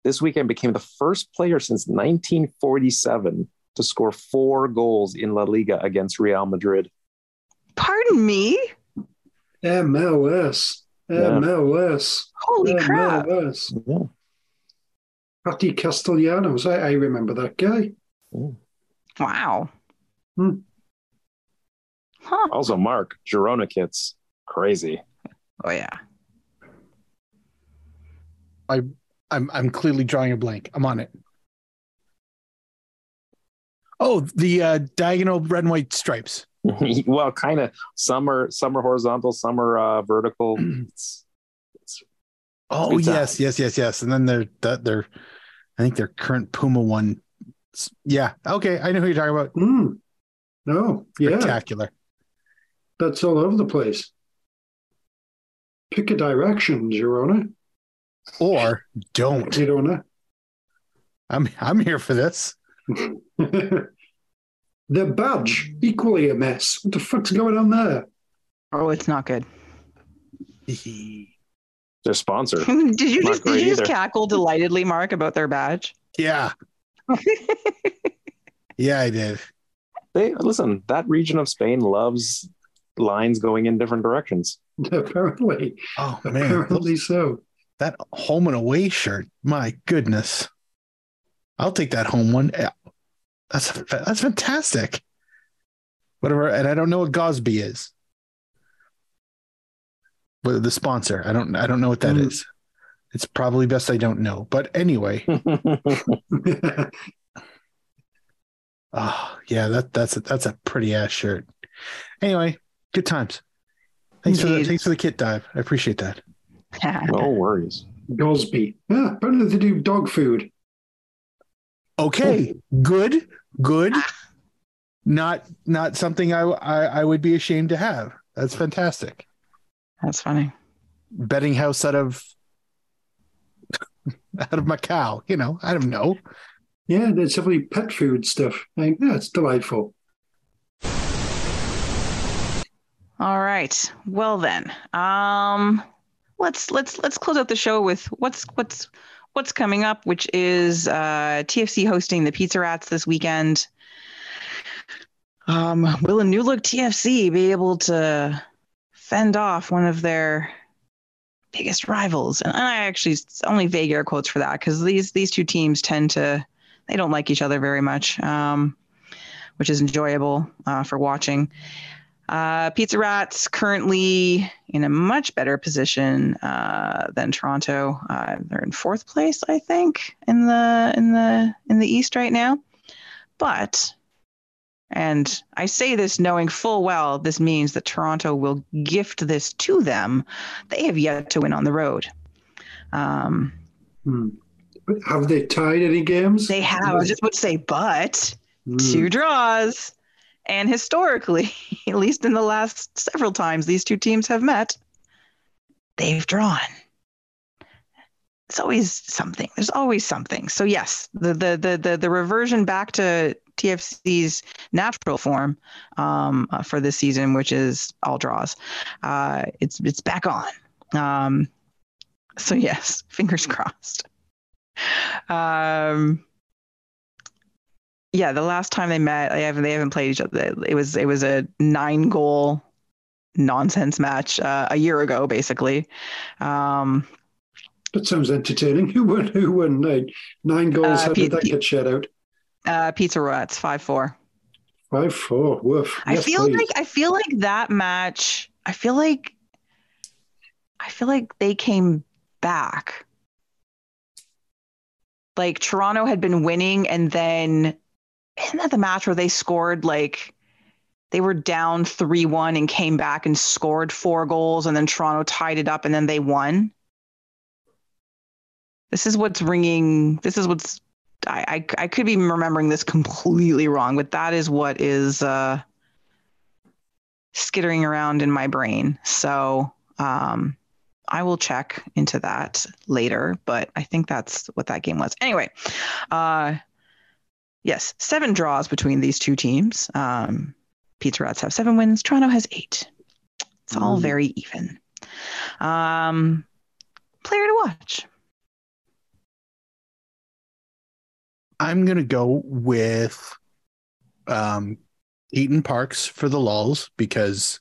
this weekend became the first player since 1947 to score four goals in La Liga against Real Madrid. Pardon me. MLS. Yeah. MLS. Holy crap! MLS. Yeah. Patti Castellanos. I, I remember that guy. Wow. Hmm. Huh. Also, Mark Girona kits, crazy. Oh yeah. I'm I'm clearly drawing a blank. I'm on it. Oh, the uh, diagonal red and white stripes. well, kind of. Some are some are horizontal, some are uh, vertical. it's, it's Oh yes, times. yes, yes, yes. And then they're that they're I think their current Puma one. Yeah. Okay. I know who you're talking about. Mm. No, yeah, Spectacular. that's all over the place. Pick a direction, Your Honor. Or don't. Your Honor. I'm I'm here for this. the badge, equally a mess. What the fuck's going on there? Oh, it's not good. Their sponsor. did you Not just did you just either. cackle delightedly, Mark, about their badge? yeah. Yeah, I did. They listen. That region of Spain loves lines going in different directions. Apparently, Oh man, apparently so. That home and away shirt. My goodness, I'll take that home one. That's that's fantastic. Whatever, and I don't know what Gosbi is. But the sponsor, I don't, I don't know what that is. Mm. It's probably best I don't know. But anyway, oh yeah, that that's a, that's a pretty ass shirt. Anyway, good times. Thanks for the thanks for the kit dive. I appreciate that. no worries. Gosbi. Yeah, apparently they do dog food. Okay, good, good. Not not something I, I I would be ashamed to have. That's fantastic. That's funny. Betting house out of out of Macau. You know, I don't know. Yeah, there's definitely pet food stuff. Like, yeah, it's delightful. All right. Well then, um, let's let's let's close out the show with what's what's what's coming up, which is uh, TFC hosting the Pizza Rats this weekend. Um, will a new look TFC be able to fend off one of their biggest rivals? And I actually only vague air quotes for that because these these two teams tend to they don't like each other very much, um, which is enjoyable uh, for watching. Uh, Pizza Rats currently in a much better position uh, than Toronto. Uh, they're in fourth place, I think, in the in the in the East right now. But, and I say this knowing full well, this means that Toronto will gift this to them. They have yet to win on the road. Um, Hmm. Have they tied any games? they have. I was just about to say, but Hmm. two draws. And historically, at least in the last several times these two teams have met, they've drawn. It's always something. There's always something. So yes, the the the the, the reversion back to TFC's natural form um, uh, for this season, which is all draws, uh, it's it's back on. Um, so yes, fingers crossed. Um, yeah, the last time they met, they haven't they haven't played each other. It was it was a nine goal nonsense match uh, a year ago, basically. Um, That sounds entertaining. Who won? Who won? Nine, nine goals. Uh, How Pete- did that get shed out? uh, Pizza Rats five four. Five four. Woof. I Yes, feel please. like I feel like that match. I feel like I feel like they came back. Like Toronto had been winning, and then isn't that the match where they scored like they were down three one and came back and scored four goals, and then Toronto tied it up, and then they won. This is what's ringing. This is what's. I, I I could be remembering this completely wrong, but that is what is uh, skittering around in my brain. So um, I will check into that later, but I think that's what that game was. Anyway, uh, yes, seven draws between these two teams. Um, Pizza Rats have seven wins. Toronto has eight. It's all Mm. very even. Um, player to watch. I'm gonna go with um Keaton Parks for the lulls because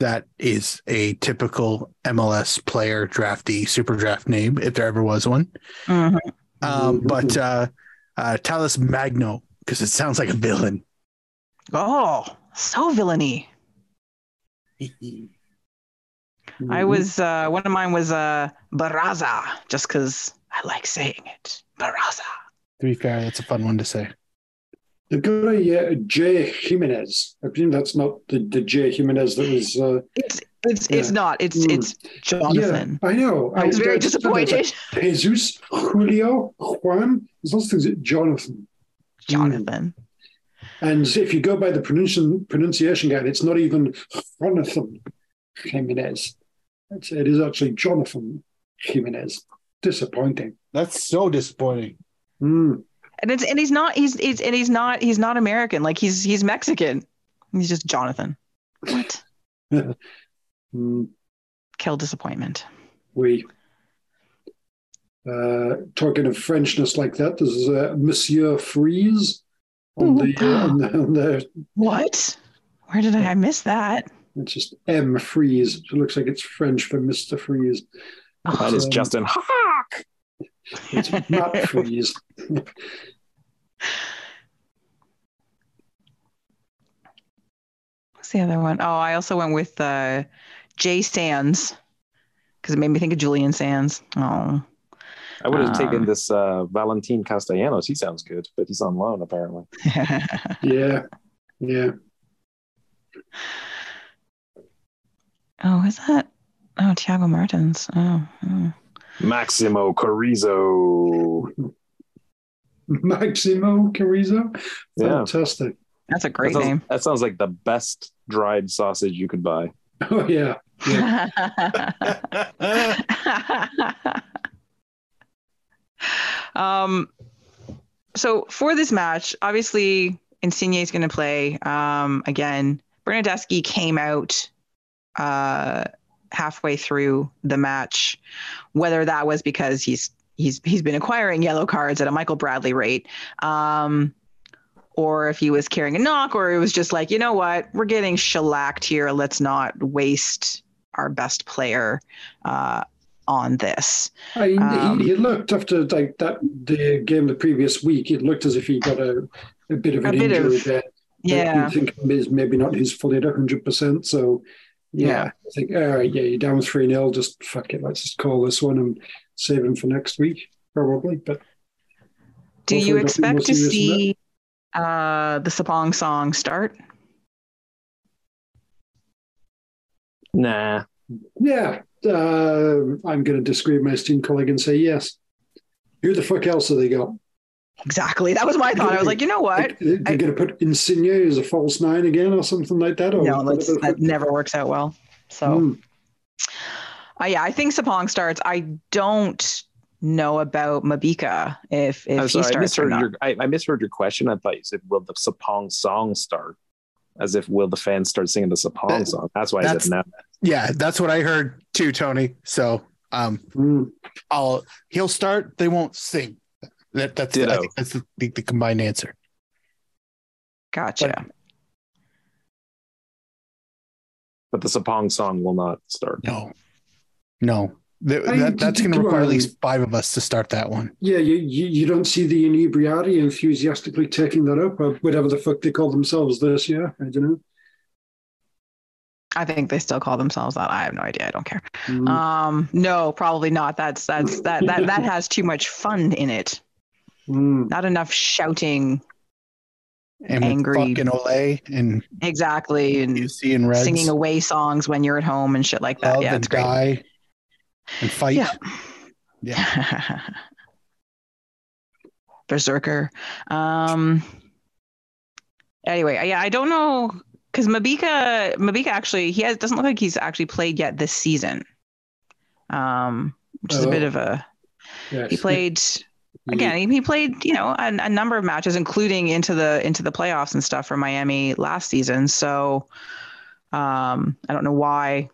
that is a typical MLS player drafty super draft name if there ever was one. Mhm. Um, but uh, uh, Talles Magno because it sounds like a villain. Oh, so villainy. I was uh, one of mine was uh, Barraza, just because I like saying it. Barraza. To be fair, that's a fun one to say. They've got a uh, J Jimenez. I presume that's not the, the J Jimenez that was. Uh, It's It's it's not. It's Mm. it's Jonathan. Yeah, I know. I was very I- disappointed. Jesus, Julio, Juan. There's lots of things. Jonathan. Jonathan. And if you go by the pronunciation pronunciation guide, it's not even Jonathan Jimenez. It's, it is actually Jonathan Jimenez. Disappointing. That's so disappointing. Mm. And it's and he's not he's, he's and he's not he's not American. Like he's he's Mexican. He's just Jonathan. What? Mm. Kill disappointment. We uh, talking of Frenchness like that. There's uh, Monsieur Freeze on the, uh, on the on the What? Where did I, I miss that? it's just M Freese. It looks like it's French for Mister Freeze. That is Um, Justin Haak. It's Matt Freese. What's the other one? Oh, I also went with uh, Jay Sands because it made me think of Julian Sands. Oh, I would have Um, taken this uh, Valentin Castellanos. He sounds good, but he's on loan apparently. Yeah, yeah. oh, is that? Oh, Thiago Martins. Oh, oh. Maximo Carrizo. Maximo Carrizo. Yeah. Fantastic. that's a That great sounds, name. that sounds like the best dried sausage you could buy. Oh yeah. um, so for this match, obviously Insigne is going to play. Um, again, Bernardeschi came out uh, halfway through the match. Whether that was because he's he's he's been acquiring yellow cards at a Michael Bradley rate, um, or if he was carrying a knock, or it was just like, you know what, we're getting shellacked here. Let's not waste our best player uh, on this. I mean, Um, he, he looked after like that the game the previous week. It looked as if he got a, a bit of an injury of- there. Yeah. I think is maybe not his fully at hundred percent. So yeah, Yeah. I think all right, yeah, you're down three 0 Just fuck it. Let's just call this one and save him for next week, probably. But Do you expect to see uh, the Sapong song start? Nah. yeah, uh, I'm going to disagree with my esteemed colleague and say yes. Who the fuck else have they got? Exactly. That was my thought. I was like, you know what? Like, They're going to put Insigne as a false nine again or something like that. Or No, that's, that never works out well. So, Hmm. uh, yeah, I think Sapong starts. I don't know about Mabika if if I'm he sorry, I starts or misheard not. your I, I misheard your question. I thought you said will the Sapong song start? As if will the fans start singing the Sapong That- song? That's why I that's- said no. Yeah, that's what I heard too, Tony. So um Hmm. I'll he'll start, they won't sing. That that's I think that's the, the, the combined answer. Gotcha. But the Sapong song will not start. No. No. Th- I- that, that's going to require at least five of us to start that one. Yeah, you, you you don't see the inebriati enthusiastically taking that up, or whatever the fuck they call themselves this year. I don't know. I think they still call themselves that. I have no idea. I don't care. Hmm. Um, no, probably not. That's that's that that that has too much fun in it. Hmm. Not enough shouting. And Angry. fucking Olay and Exactly. And you see in Reds, singing away songs when you're at home and shit like that. love yeah, it's great. die and fight. Yeah. Yeah. Berserker. Um. Anyway, yeah, I don't know because Mabika, Mabika actually, he has doesn't look like he's actually played yet this season. Um, which is a bit Oh. of a. Yes. He played again. He, he played, you know, a, a number of matches, including into the into the playoffs and stuff for Miami last season. So, um, I don't know why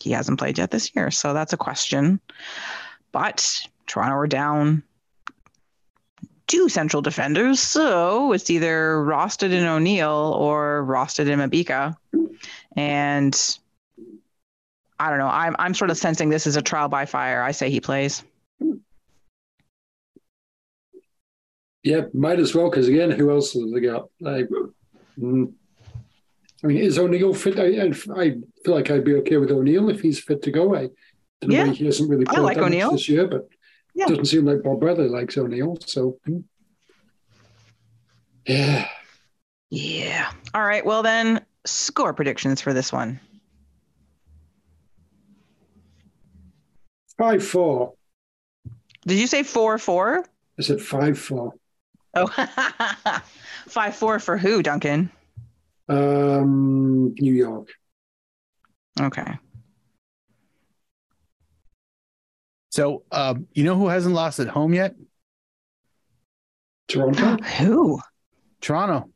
he hasn't played yet this year. So that's a question. But Toronto are down two central defenders, so it's either Rosted and O'Neill or Rosted and Mabika. And I don't know. I'm I'm sort of sensing this is a trial by fire. I say he plays. Yeah, might as well because again, who else have they got? Like, mm. I mean, is O'Neill fit? I, I, feel like I'd be okay with O'Neill if he's fit to go. I don't know Yeah. why he hasn't really played like that much O'Neill. this year, but Yeah. it doesn't seem like Bob Bradley likes O'Neill. So, yeah, Yeah. All right. Well then, score predictions for this one. Five four. Did you say four four? I said five four. Oh, five four for who, Duncan? Um, New York. Okay. So, um, you know who hasn't lost at home yet? Toronto. Who? Toronto.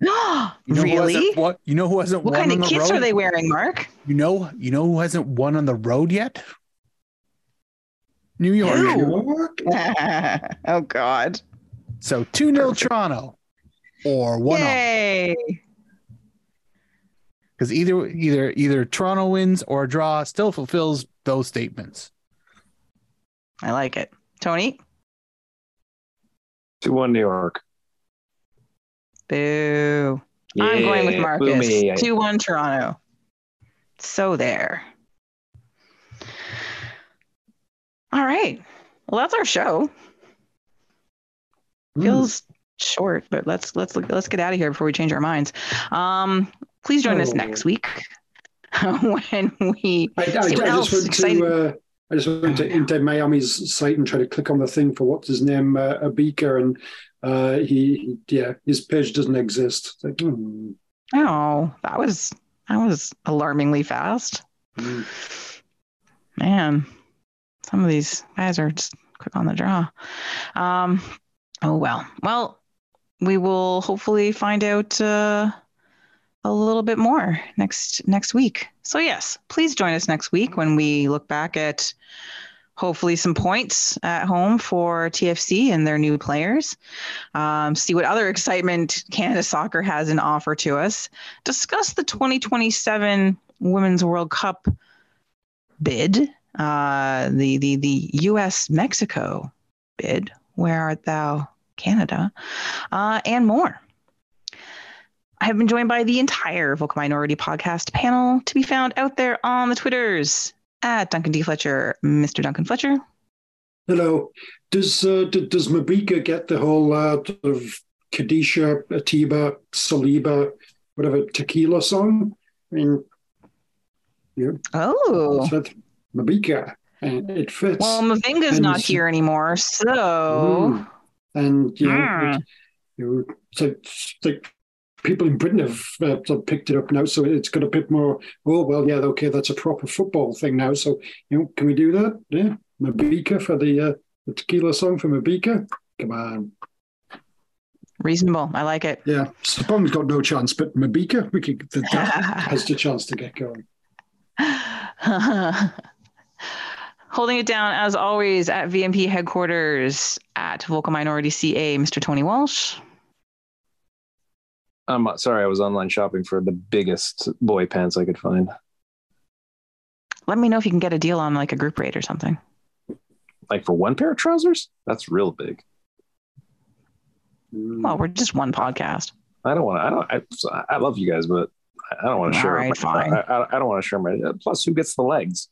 No, you know really? hasn't you know who hasn't What won kind on of the kits road? are they wearing, Mark? You know, you know who hasn't won on the road yet? New York. New York. oh God! So two 0 Toronto, or one Yay! Because either either either Toronto wins or a draw still fulfills those statements. I like it, Tony. Two one New York. Boo! I'm going with Marcus. Two one Toronto. So there. All right. Well, that's our show. Hmm. Feels short, but let's let's let's get out of here before we change our minds. Um, please join us Oh. next week when we I, I, I see what else just went exciting. to uh, I just went to Inter Miami's site and tried to click on the thing for what's his name, uh, Mabika, and uh, he, he yeah his page doesn't exist. It's like, hmm, Oh, that was that was alarmingly fast. hmm. Man, some of these guys are just quick on the draw. Um, oh well. Well, we will hopefully find out uh, a little bit more next next week. So yes, please join us next week when we look back at hopefully some points at home for TFC and their new players. Um, see what other excitement Canada Soccer has in offer to us. Discuss the 2027 Women's World Cup bid, uh, the the the U.S. Mexico bid. Where art thou, Canada, uh, and more. I have been joined by the entire Vocal Minority podcast panel to be found out there on the Twitters at Duncan D. Fletcher, Mr. Duncan Fletcher. Hello. Does uh, d- does Mabika get the whole uh, sort of Kadisha, Atiba, Saliba, whatever tequila song? I mean, yeah. Oh, Mabika, and it fits. well, Mavinga's And not here anymore, so Mm. and you know, Hmm. it- you know, like people in Britain have uh, picked it up now, so it's got a bit more. Oh well, yeah, okay, that's a proper football thing now. So you know, can we do that? Yeah, Mabika for the uh, the tequila song for Mabika. Come on, reasonable. I like it. yeah, Sapong's got no chance, but Mabika, we could that has the chance to get going. Holding it down as always at VMP headquarters at Vocal Minority CA, Mr. Tony Walsh. I'm sorry, I was online shopping for the biggest boy pants I could find. Let me know if you can get a deal on like a group rate or something. Like for one pair of trousers? That's real big. Well, we're just one podcast. I don't want to. I don't. I, I love you guys, but I don't want to share. right, my, fine. I, I don't want to share my. Plus, who gets the legs?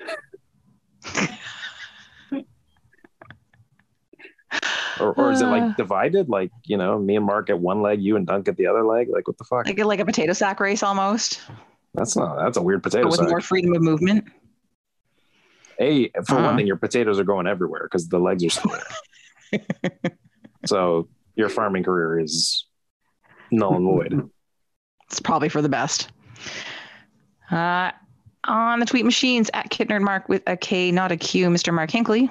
or, or is it like divided? Like you know, me and Mark get one leg, you and Dunk get the other leg. Like what the fuck? Like like a potato sack race almost, That's not. That's a weird but potato with sack. more freedom of movement. A for Uh. one thing, your potatoes are going everywhere because the legs are still there. so your farming career is null and void. It's probably for the best. Uh, on the tweet machines at Kittner Mark with a K, not a Q, Mr. Mark Hinkley.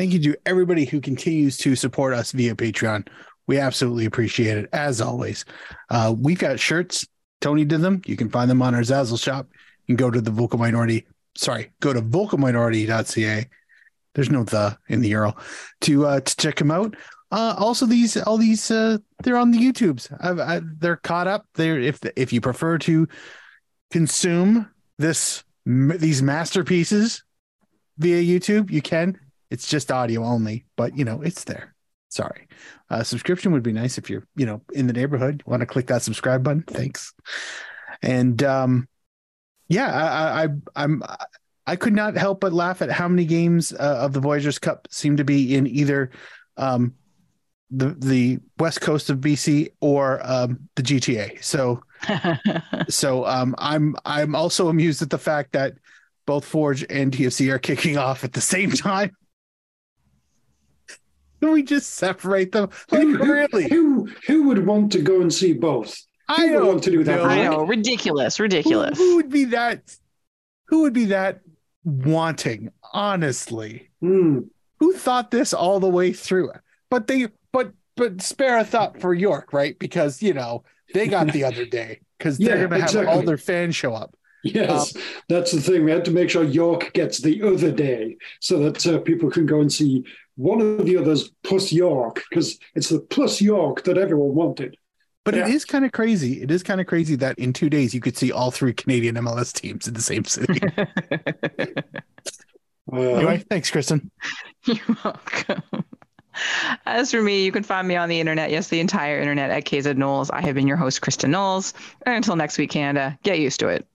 Thank you to everybody who continues to support us via Patreon. We absolutely appreciate it as always. Uh, we've got shirts. Tony did them. You can find them on our Zazzle shop. You can go to the vocal minority. Sorry, go to vocalminority.ca. There's no the in the URL to uh, to check them out. Uh, also, these all these uh, they're on the YouTubes. I've, I, they're caught up. They're if if you prefer to consume this these masterpieces via YouTube, you can. It's just audio only, but you know, it's there. Sorry. Uh, subscription would be nice if you're, you know, in the neighborhood. Want to click that subscribe button. Thanks. And um, yeah, I, I, I, I'm, I could not help but laugh at how many games uh, of the Voyageurs Cup seem to be in either um, the the west coast of BC or um, the GTA. So so um, I'm I'm also amused at the fact that both Forge and TFC are kicking off at the same time. Can we just separate them? Like who, who- really? who who would want to go and see both? I Who would don't want to do that? know. I know, ridiculous, ridiculous. who would be that? Who would be that wanting? Honestly, Hmm. who thought this all the way through? But they, but but spare a thought for York, right? Because you know they got the other day because they're Yeah, going to have all their fans show up. Yes, that's the thing. We had to make sure York gets the other day so that uh, people can go and see one of the others plus York because it's the plus York that everyone wanted. But it Yeah. is kind of crazy. It is kind of crazy that in two days you could see all three Canadian MLS teams in the same city. Uh, anyway, thanks, Kristin. You're welcome. As for me, you can find me on the internet, yes, the entire internet at KZ Knowles. I have been your host, Kristin Knowles. And until next week, Canada, get used to it.